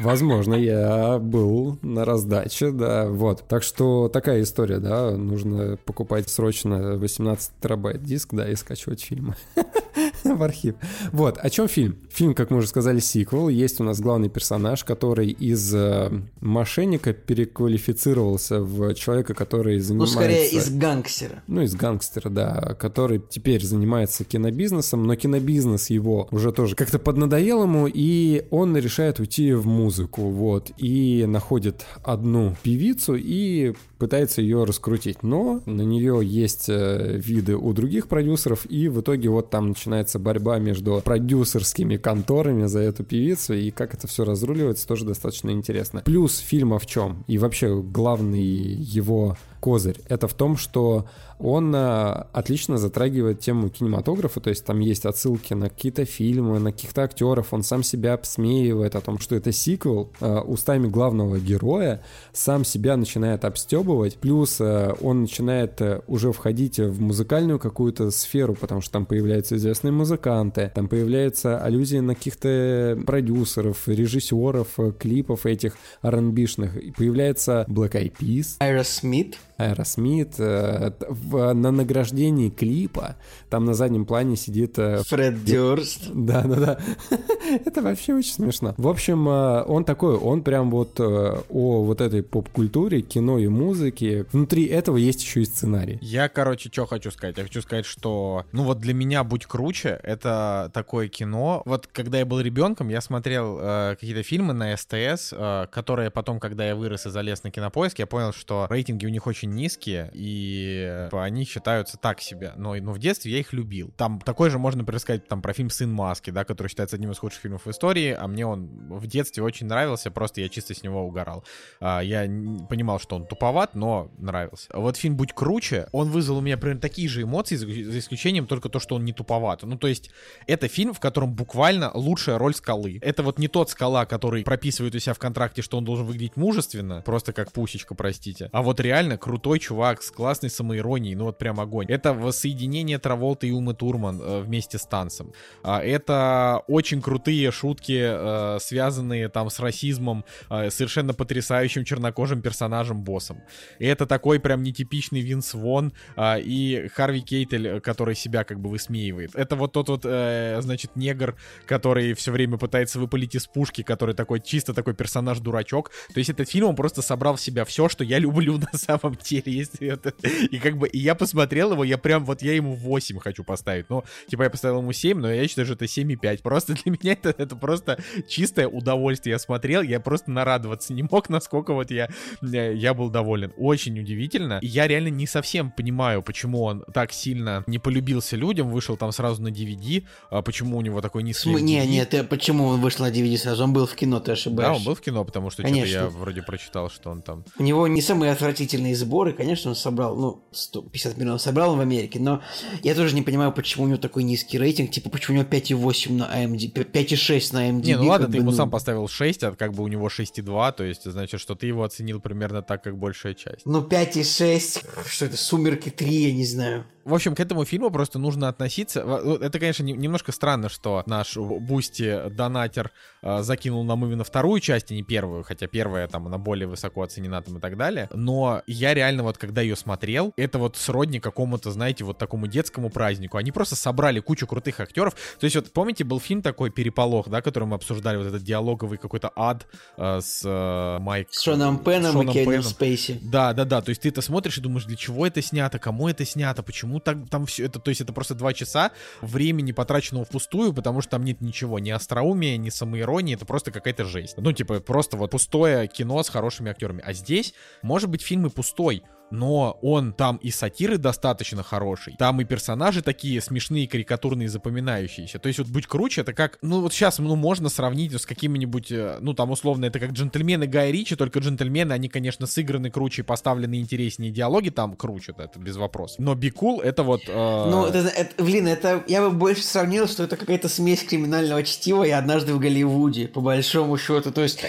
Возможно, я был на раздаче, да, вот. Так что такая история, да, нужно покупать срочно 18 терабайт диск, да, и скачивать фильмы в архив. Вот, о чем фильм? Фильм, как мы уже сказали, сиквел. Есть у нас главный персонаж, который из э, мошенника переквалифицировался в человека, который занимается... Ну, скорее, из гангстера. Ну, из гангстера, да, который теперь занимается кинобизнесом, но кинобизнес его уже тоже как-то поднадоел ему, и он решает уйти в музыку, вот, и находит одну певицу и пытается ее раскрутить, но на нее есть э, виды у других продюсеров, и в итоге вот там начинается борьба между продюсерскими конторами за эту певицу, и как это все разруливается, тоже достаточно интересно. Плюс фильма в чем? И вообще главный его козырь. Это в том, что он а, отлично затрагивает тему кинематографа, то есть там есть отсылки на какие-то фильмы, на каких-то актеров, он сам себя обсмеивает о том, что это сиквел, а, устами главного героя сам себя начинает обстебывать, плюс а, он начинает уже входить в музыкальную какую-то сферу, потому что там появляются известные музыканты, там появляются аллюзии на каких-то продюсеров, режиссеров, клипов этих R&B-шных, появляется Black Eyed Peas. Aerosmith. Aerosmith. Э, в, на награждении клипа там на заднем плане сидит... Э, Фред Дёрст. Да-да-да. Это вообще очень смешно. В общем, э, он такой, он прям вот о вот этой поп-культуре, кино и музыке. Внутри этого есть еще и сценарий. Я, короче, что хочу сказать? Я хочу сказать, что, ну вот для меня «Будь круче» — это такое кино. Вот когда я был ребенком, я смотрел э, какие-то фильмы на СТС, э, которые потом, когда я вырос и залез на Кинопоиск, я понял, что рейтинги у них очень очень низкие, и типа, они считаются так себе. Но, но в детстве я их любил. Там такой же можно рассказать там, про фильм «Сын маски», да, который считается одним из худших фильмов в истории, а мне он в детстве очень нравился, просто я чисто с него угорал. А, я понимал, что он туповат, но нравился. Вот фильм «Будь круче», он вызвал у меня примерно такие же эмоции, за исключением только то, что он не туповат. Ну, то есть, это фильм, в котором буквально лучшая роль скалы. Это вот не тот скала, который прописывает у себя в контракте, что он должен выглядеть мужественно, просто как пусечка, простите, а вот реально круто крутой чувак с классной самоиронией, ну вот прям огонь. Это воссоединение Траволта и Умы Турман э, вместе с танцем. А, это очень крутые шутки, э, связанные там с расизмом, э, совершенно потрясающим чернокожим персонажем-боссом. И это такой прям нетипичный Винс Вон э, и Харви Кейтель, который себя как бы высмеивает. Это вот тот вот, э, значит, негр, который все время пытается выпалить из пушки, который такой чисто такой персонаж-дурачок. То есть этот фильм, он просто собрал в себя все, что я люблю на самом деле, если это... И как бы, и я посмотрел его, я прям, вот я ему 8 хочу поставить. Ну, типа я поставил ему 7, но я считаю, что это 7,5. Просто для меня это, это просто чистое удовольствие. Я смотрел, я просто нарадоваться не мог, насколько вот я, я был доволен. Очень удивительно. И я реально не совсем понимаю, почему он так сильно не полюбился людям, вышел там сразу на DVD, а почему у него такой низкий. Не, нет, ты, почему он вышел на DVD сразу? Он был в кино, ты ошибаешься. Да, он был в кино, потому что что-то я вроде прочитал, что он там... У него не самые отвратительные сборы, сборы, конечно, он собрал, ну, 150 миллионов собрал в Америке, но я тоже не понимаю, почему у него такой низкий рейтинг, типа, почему у него 5,8 на AMD, 5,6 на AMD. Не, ну ладно, ты бы, ему ну... сам поставил 6, а как бы у него 6,2, то есть, значит, что ты его оценил примерно так, как большая часть. Ну, 5,6, что это, Сумерки 3, я не знаю. В общем, к этому фильму просто нужно относиться. Это, конечно, не- немножко странно, что наш Бусти донатер э, закинул нам именно вторую часть, а не первую, хотя первая там она более высоко оценена там и так далее. Но я реально вот когда ее смотрел, это вот сродни какому-то, знаете, вот такому детскому празднику. Они просто собрали кучу крутых актеров. То есть вот помните, был фильм такой «Переполох», да, который мы обсуждали, вот этот диалоговый какой-то ад э, с э, Майк... С Шоном Пеном Шоном и Кевином. Спейси. Да, да, да. То есть ты это смотришь и думаешь, для чего это снято, кому это снято, почему так там все это. То есть это просто два часа времени потраченного впустую, потому что там нет ничего, ни остроумия, ни самоиронии, это просто какая-то жесть. Ну, типа, просто вот пустое кино с хорошими актерами. А здесь, может быть, фильм и пустой, но он там и сатиры достаточно хороший, там и персонажи такие смешные, карикатурные, запоминающиеся. То есть вот «Будь круче» это как, ну вот сейчас, ну можно сравнить с какими-нибудь, э, ну там условно это как «Джентльмены Гая Ричи», только «Джентльмены», они, конечно, сыграны круче, поставлены интереснее, диалоги там круче, это без вопросов. Но «Be Cool» это вот... э, Ну, это, это- блин, это я бы больше сравнил, что это какая-то смесь криминального чтива и однажды в Голливуде, по большому счету. То есть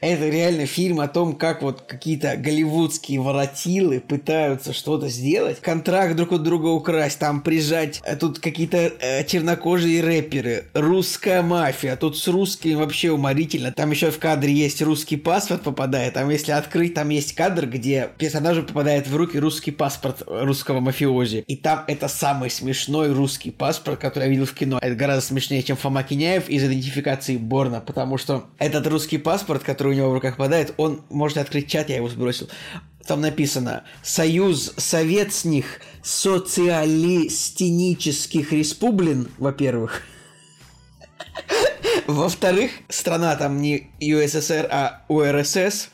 это реально фильм о том, как вот какие-то голливудские воротилы пытаются что-то сделать, контракт друг от друга украсть, там прижать, а тут какие-то э, чернокожие рэперы, русская мафия, тут с русским вообще уморительно. Там еще в кадре есть русский паспорт попадает, там если открыть, там есть кадр, где персонажу попадает в руки русский паспорт русского мафиози. И там это самый смешной русский паспорт, который я видел в кино. Это гораздо смешнее, чем Фома Киняев из идентификации Борна, потому что этот русский паспорт, который у него в руках попадает, он, можете открыть чат, я его сбросил, там написано «Союз советских социалистических республин», во-первых. Во-вторых, страна там не ЮССР, а УРСС.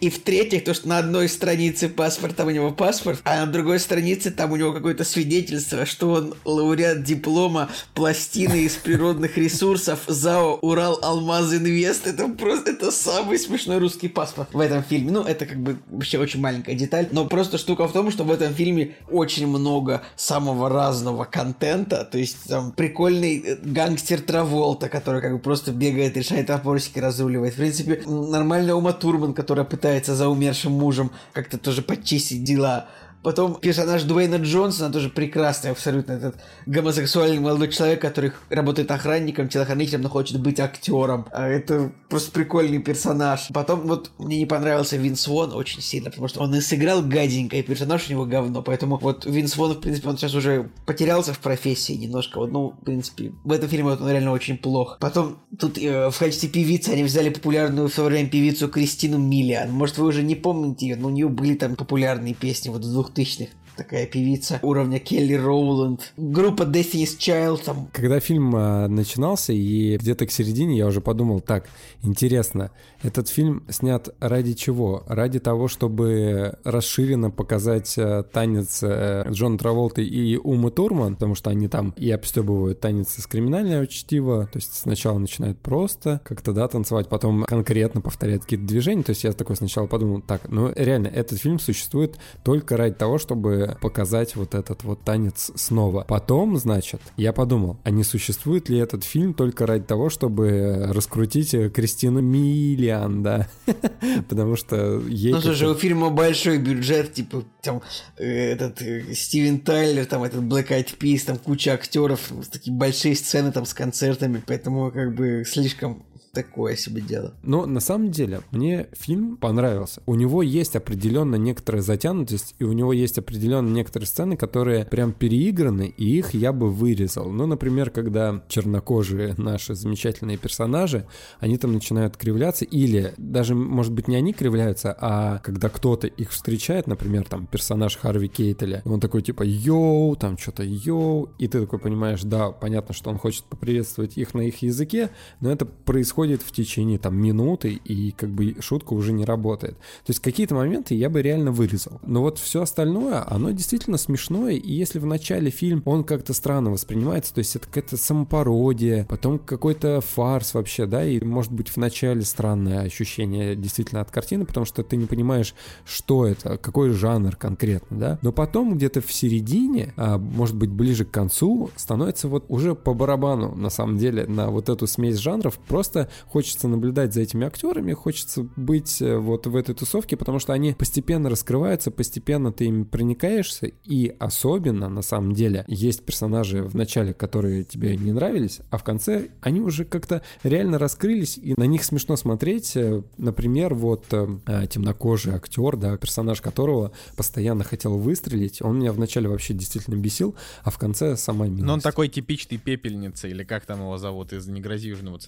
И в-третьих, то, что на одной странице паспорта у него паспорт, а на другой странице там у него какое-то свидетельство, что он лауреат диплома пластины из природных ресурсов ЗАО Урал Алмаз Инвест. Это просто это самый смешной русский паспорт в этом фильме. Ну, это как бы вообще очень маленькая деталь. Но просто штука в том, что в этом фильме очень много самого разного контента. То есть там прикольный э, гангстер Траволта, который как бы просто бегает, решает вопросики, разруливает. В принципе, нормальная Ума Турман, которая пытается за умершим мужем как-то тоже почистить дела. Потом персонаж Дуэйна Джонсона тоже прекрасный абсолютно. Этот гомосексуальный молодой человек, который работает охранником, телохранителем, но хочет быть актером. А Это просто прикольный персонаж. Потом вот мне не понравился Винс Вон очень сильно, потому что он и сыграл гаденько, и персонаж у него говно. Поэтому вот Винс Вон, в принципе, он сейчас уже потерялся в профессии немножко. Вот, ну, в принципе, в этом фильме вот он реально очень плох. Потом тут э, в качестве певицы они взяли популярную в свое время певицу Кристину Миллиан. Может, вы уже не помните ее, но у нее были там популярные песни вот в nokta işte. Такая певица уровня Келли Роуланд. Группа Destiny's Child там Когда фильм а, начинался, и где-то к середине я уже подумал, так, интересно, этот фильм снят ради чего? Ради того, чтобы расширенно показать а, танец а, Джона Траволты и Умы Турман, потому что они там и обстебывают танец из криминального чтива, то есть сначала начинают просто как-то, да, танцевать, потом конкретно повторяют какие-то движения, то есть я такой сначала подумал, так, ну реально, этот фильм существует только ради того, чтобы показать вот этот вот танец снова. Потом, значит, я подумал, а не существует ли этот фильм только ради того, чтобы раскрутить э, Кристину Миллиан, да? Потому что ей... Ну, слушай, у фильма большой бюджет, типа, там, э, этот э, Стивен Тайлер, там, этот Black Eyed Peas, там, куча актеров, такие большие сцены там с концертами, поэтому, как бы, слишком такое себе дело. Но на самом деле мне фильм понравился. У него есть определенно некоторая затянутость, и у него есть определенно некоторые сцены, которые прям переиграны, и их я бы вырезал. Ну, например, когда чернокожие наши замечательные персонажи, они там начинают кривляться, или даже, может быть, не они кривляются, а когда кто-то их встречает, например, там персонаж Харви Кейтеля, он такой типа «Йоу», там что-то «Йоу», и ты такой понимаешь, да, понятно, что он хочет поприветствовать их на их языке, но это происходит в течение там минуты, и как бы шутка уже не работает. То есть какие-то моменты я бы реально вырезал. Но вот все остальное, оно действительно смешное, и если в начале фильм, он как-то странно воспринимается, то есть это какая-то самопародия, потом какой-то фарс вообще, да, и может быть в начале странное ощущение действительно от картины, потому что ты не понимаешь, что это, какой жанр конкретно, да. Но потом где-то в середине, а, может быть ближе к концу, становится вот уже по барабану, на самом деле, на вот эту смесь жанров, просто хочется наблюдать за этими актерами, хочется быть э, вот в этой тусовке, потому что они постепенно раскрываются, постепенно ты им проникаешься, и особенно, на самом деле, есть персонажи в начале, которые тебе не нравились, а в конце они уже как-то реально раскрылись, и на них смешно смотреть. Э, например, вот э, темнокожий актер, да, персонаж которого постоянно хотел выстрелить, он меня вначале вообще действительно бесил, а в конце сама милость. Но он такой типичный пепельница, или как там его зовут, из «Не грози Южного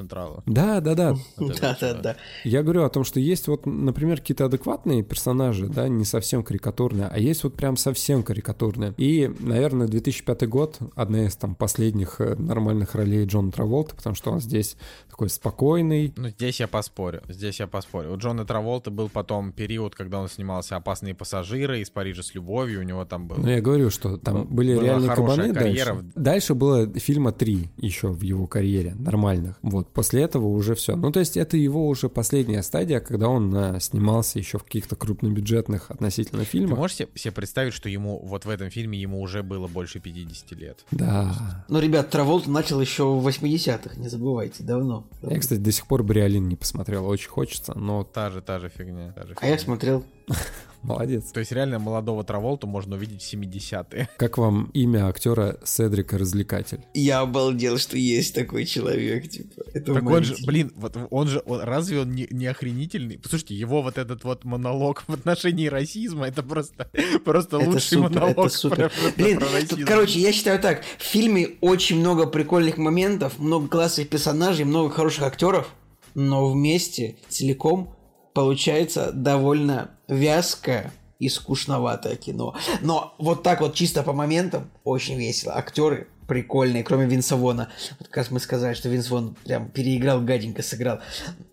Централа». Да, да, да. Да-да-да. Я говорю о том, что есть вот, например, какие-то адекватные персонажи, да, не совсем карикатурные, а есть вот прям совсем карикатурные. И, наверное, 2005 год — одна из там последних э, нормальных ролей Джона Траволта, потому что он здесь такой спокойный. Ну, здесь я поспорю, здесь я поспорю. У Джона Траволта был потом период, когда он снимался «Опасные пассажиры», «Из Парижа с любовью», у него там был... Ну, я говорю, что там Ну, были реальные кабаны карьера. дальше. Дальше было фильма три еще в его карьере, нормальных. Вот, после этого уже все. Ну, то есть это его уже последняя стадия, когда он а, снимался еще в каких-то крупнобюджетных относительно Ты фильмах. можешь себе, себе представить, что ему вот в этом фильме ему уже было больше 50 лет? Да. Ну, ребят, Траволт начал еще в 80-х, не забывайте, давно. Я, кстати, до сих пор Бриолин не посмотрел, очень хочется, но Та же, та же фигня. та же А я фигня. смотрел. молодец. То есть реально молодого Траволту можно увидеть в 70-е. Как вам имя актера Седрика Развлекатель? Я обалдел, что есть такой человек, типа. Это Так он же, блин, вот он же, он- разве он не, не охренительный? Послушайте, его вот этот вот монолог в отношении расизма, это просто, просто Это лучший супер, монолог это супер. про, Блин, про тут, короче, я считаю так. В фильме очень много прикольных моментов, много классных персонажей, много хороших актеров, но вместе, целиком, получается довольно вязкое и скучноватое кино. Но вот так вот чисто по моментам очень весело. Актеры прикольные, кроме Винса Вона. Вот как раз мы сказали, что Винс Вон прям переиграл, гаденько сыграл.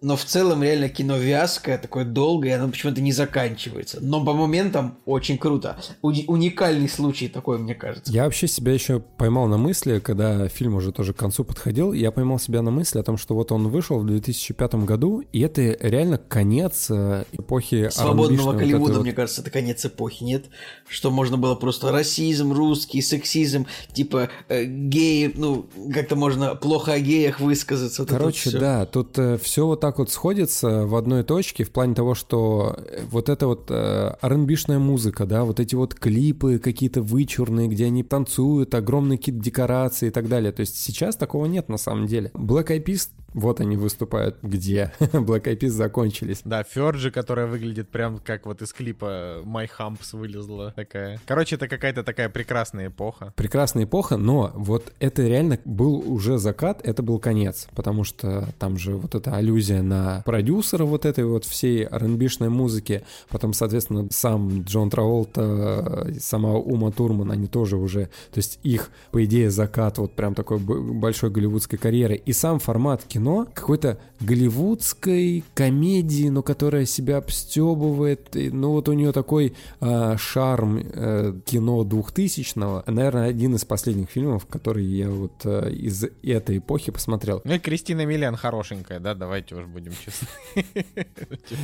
Но в целом реально кино вязкое, такое долгое, и оно почему-то не заканчивается. Но по моментам очень круто. Уни- уникальный случай такой, мне кажется. Я вообще себя еще поймал на мысли, когда фильм уже тоже к концу подходил, я поймал себя на мысли о том, что вот он вышел в 2005 году, и это реально конец э, эпохи Свободного вот Голливуда, вот мне кажется, это конец эпохи, нет? Что можно было просто расизм, русский, сексизм, типа э, геи, ну, как-то можно плохо о геях высказаться. вот Короче, да, тут все вот так вот сходится в одной точке в плане того, что э, вот эта вот э, R&B-шная музыка, да, вот эти вот клипы какие-то вычурные, где они танцуют, огромные какие-то декорации и так далее. То есть сейчас такого нет на самом деле. Black Eyed Peas, вот они выступают где? Black Eyed Peas закончились. Да, Ферджи, которая выглядит прям как вот из клипа My Humps вылезла такая. Короче, это какая-то такая прекрасная эпоха. Прекрасная эпоха, но вот это реально был уже закат, это был конец, потому что там же вот эта аллюзия на продюсера вот этой вот всей R&B-шной музыки, потом, соответственно, сам Джон Траволта, и сама Ума Турман, они тоже уже, то есть их, по идее, закат вот прям такой большой голливудской карьеры, и сам формат кино какой-то голливудской комедии, но которая себя обстебывает, и, ну вот у нее такой а, шарм э, кино 2000-го, наверное, один из последних фильмов, который я вот э, из этой эпохи посмотрел. Ну и Кристина Миллиан хорошенькая, да, давайте уж будем честны.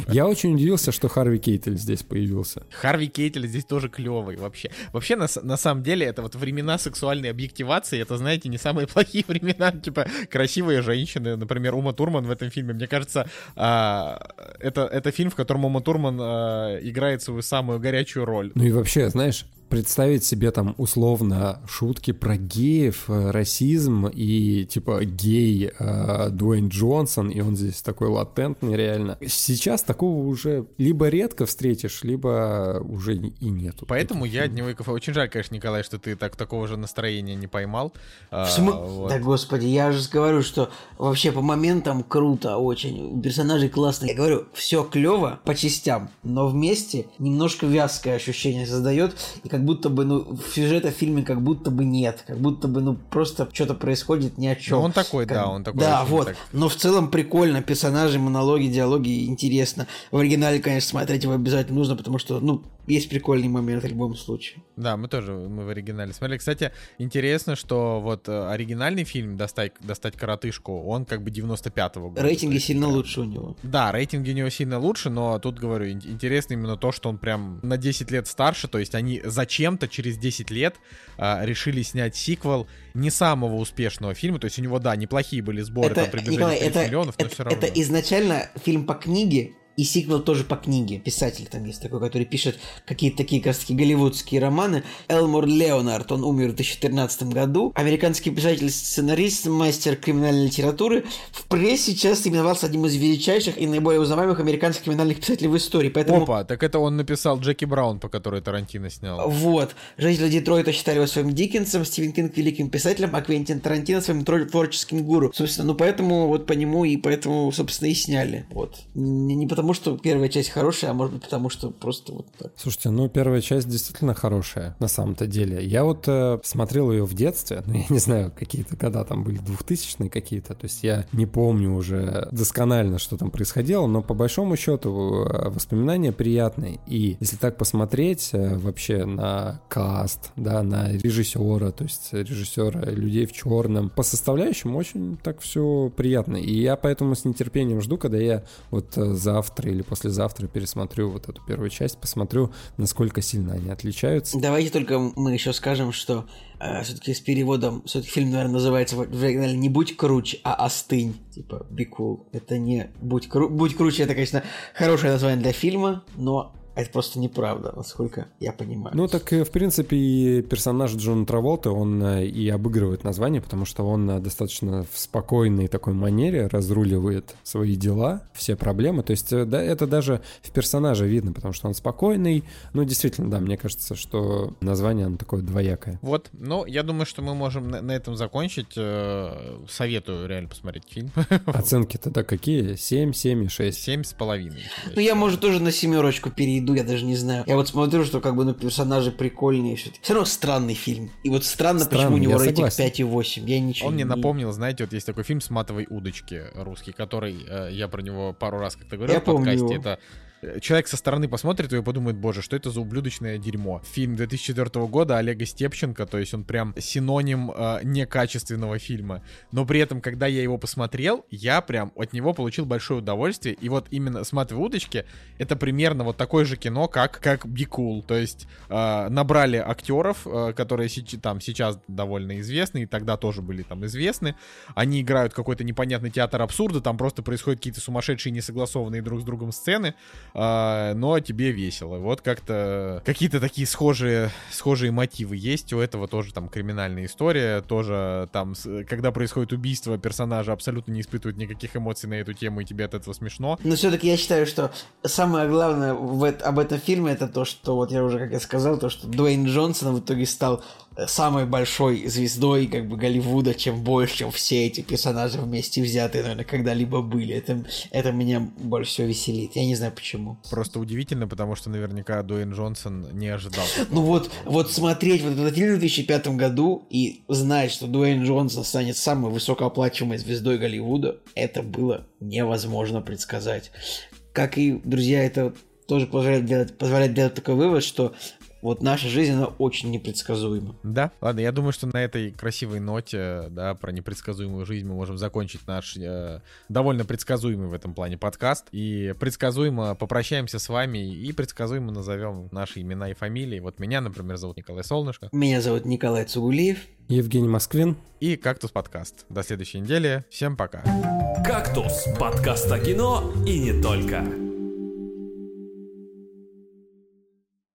Я очень удивился, что Харви Кейтель здесь появился. Харви Кейтель здесь тоже клевый вообще. Вообще, на, на самом деле, это вот времена сексуальной объективации, это, знаете, не самые плохие времена, типа, красивые женщины, например, Ума Турман в этом фильме. Мне кажется, а, это, это фильм, в котором Ума Турман а, играет свою самую горячую роль. Ну и вообще, знаешь, представить себе там условно шутки про геев, э, расизм и типа гей э, Дуэйн Джонсон, и он здесь такой латентный реально. Сейчас такого уже либо редко встретишь, либо уже и нету. Поэтому я Дневников... Очень жаль, конечно, Николай, что ты так такого же настроения не поймал. А, вот. Да господи, я же говорю, что вообще по моментам круто очень, у персонажей классно. Я говорю, все клево по частям, но вместе немножко вязкое ощущение создает, и как будто бы, ну, сюжета в фильме как будто бы нет, как будто бы, ну, просто что-то происходит ни о чем. Ну, он такой, да, он такой Да, вот, так. но в целом прикольно, персонажи, монологи, диалоги, интересно. В оригинале, конечно, смотреть его обязательно нужно, потому что, ну, есть прикольный момент в любом случае. Да, мы тоже мы в оригинале смотрели. Кстати, интересно, что вот э, оригинальный фильм «Достать, достать коротышку», он как бы 95-го года. Рейтинги есть, сильно прям- лучше у него. Да, рейтинги у него сильно лучше, но тут, говорю, ин- интересно именно то, что он прям на 10 лет старше, то есть они зачем-то через 10 лет а, решили снять сиквел не самого успешного фильма, то есть у него, да, неплохие были сборы, там Это, приближались Николай, 30 это, миллионов, но это, все равно. это изначально фильм по книге, и сиквел тоже по книге. Писатель там есть такой, который пишет какие-то такие, как таки, голливудские романы. Элмор Леонард, он умер в 2013 году. Американский писатель, сценарист, мастер криминальной литературы. В прессе часто именовался одним из величайших и наиболее узнаваемых американских криминальных писателей в истории. Поэтому Опа, так это он написал Джеки Браун, по которой Тарантино снял. Вот. Жители Детройта считали его своим Диккенсом, Стивен Кинг великим писателем, а Квентин Тарантино своим творческим гуру. Собственно, ну поэтому вот по нему и поэтому, собственно, и сняли. Вот. Не, не потому, что первая часть хорошая, а может быть потому, что просто вот так. Слушайте, ну первая часть действительно хорошая, на самом-то деле. Я вот э, смотрел ее в детстве, ну я не знаю, какие-то года там были, 2000-е какие-то, то есть я не помню уже досконально, что там происходило, но по большому счету э, воспоминания приятные. И если так посмотреть э, вообще на каст, да, на режиссера, то есть режиссера людей в черном, по составляющим очень так все приятно. И я поэтому с нетерпением жду, когда я вот э, завтра или послезавтра пересмотрю вот эту первую часть, посмотрю, насколько сильно они отличаются. Давайте только мы еще скажем, что все-таки с переводом, все-таки фильм, наверное, называется в оригинале не «Будь круче», а «Остынь». Типа «Be cool». Это не «Будь, кру- «Будь круче», это, конечно, хорошее название для фильма, но это просто неправда, насколько я понимаю. Ну так, э, в принципе, и персонаж Джона Траволта, он э, и обыгрывает название, потому что он э, достаточно в спокойной такой манере разруливает свои дела, все проблемы. То есть, да, это даже в персонаже видно, потому что он спокойный. Ну, действительно, да, мне кажется, что название, оно такое двоякое. Вот, ну, я думаю, что мы можем на, на этом закончить. Советую реально посмотреть фильм. Оценки тогда какие? 7, 7 и 6. Семь с половиной. Ну, я, может, тоже на семерочку перейду, я даже не знаю. Я вот смотрю, что как бы, ну, персонажи прикольные. Все, все равно странный фильм. И вот странно, почему Странный, у него рейтинг согласен. 5,8. Я ничего Он мне не- напомнил, знаете, вот есть такой фильм с матовой удочки русский, который э, я про него пару раз как-то говорил Я в подкасте. помню его. Это человек со стороны посмотрит и подумает, боже, что это за ублюдочное дерьмо. Фильм 2004 года Олега Степченко, то есть он прям синоним э, некачественного фильма. Но при этом, когда я его посмотрел, я прям от него получил большое удовольствие. И вот именно с матовой удочки это примерно вот такое же кино, как, как Be Cool. То есть э, набрали актеров, э, которые сеч- там сейчас довольно известны, и тогда тоже были там известны. Они играют какой-то непонятный театр абсурда, там просто происходят какие-то сумасшедшие, несогласованные друг с другом сцены, э, но тебе весело. Вот как-то какие-то такие схожие, схожие мотивы есть. У этого тоже там криминальная история, тоже там, когда происходит убийство, персонажа абсолютно не испытывают никаких эмоций на эту тему, и тебе от этого смешно. Но все-таки я считаю, что самое главное в об этом фильме это то, что вот я уже, как я сказал, то, что Дуэйн Джонсон в итоге стал самой большой звездой как бы Голливуда, чем больше, чем все эти персонажи вместе взятые, наверное, когда-либо были. Это, это меня больше всего веселит. Я не знаю почему. Просто удивительно, потому что наверняка Дуэйн Джонсон не ожидал. Ну вот, вот смотреть вот этот фильм в 2005 году и знать, что Дуэйн Джонсон станет самой высокооплачиваемой звездой Голливуда, это было невозможно предсказать. Как и, друзья, это тоже позволяет делать, позволяет делать такой вывод, что вот наша жизнь, она очень непредсказуема. Да, ладно, я думаю, что на этой красивой ноте, да, про непредсказуемую жизнь мы можем закончить наш э, довольно предсказуемый в этом плане подкаст. И предсказуемо попрощаемся с вами и предсказуемо назовем наши имена и фамилии. Вот меня, например, зовут Николай Солнышко. Меня зовут Николай Цугулиев. Евгений Москвин. И Кактус подкаст. До следующей недели. Всем пока. «Кактус» — подкаст о кино и не только.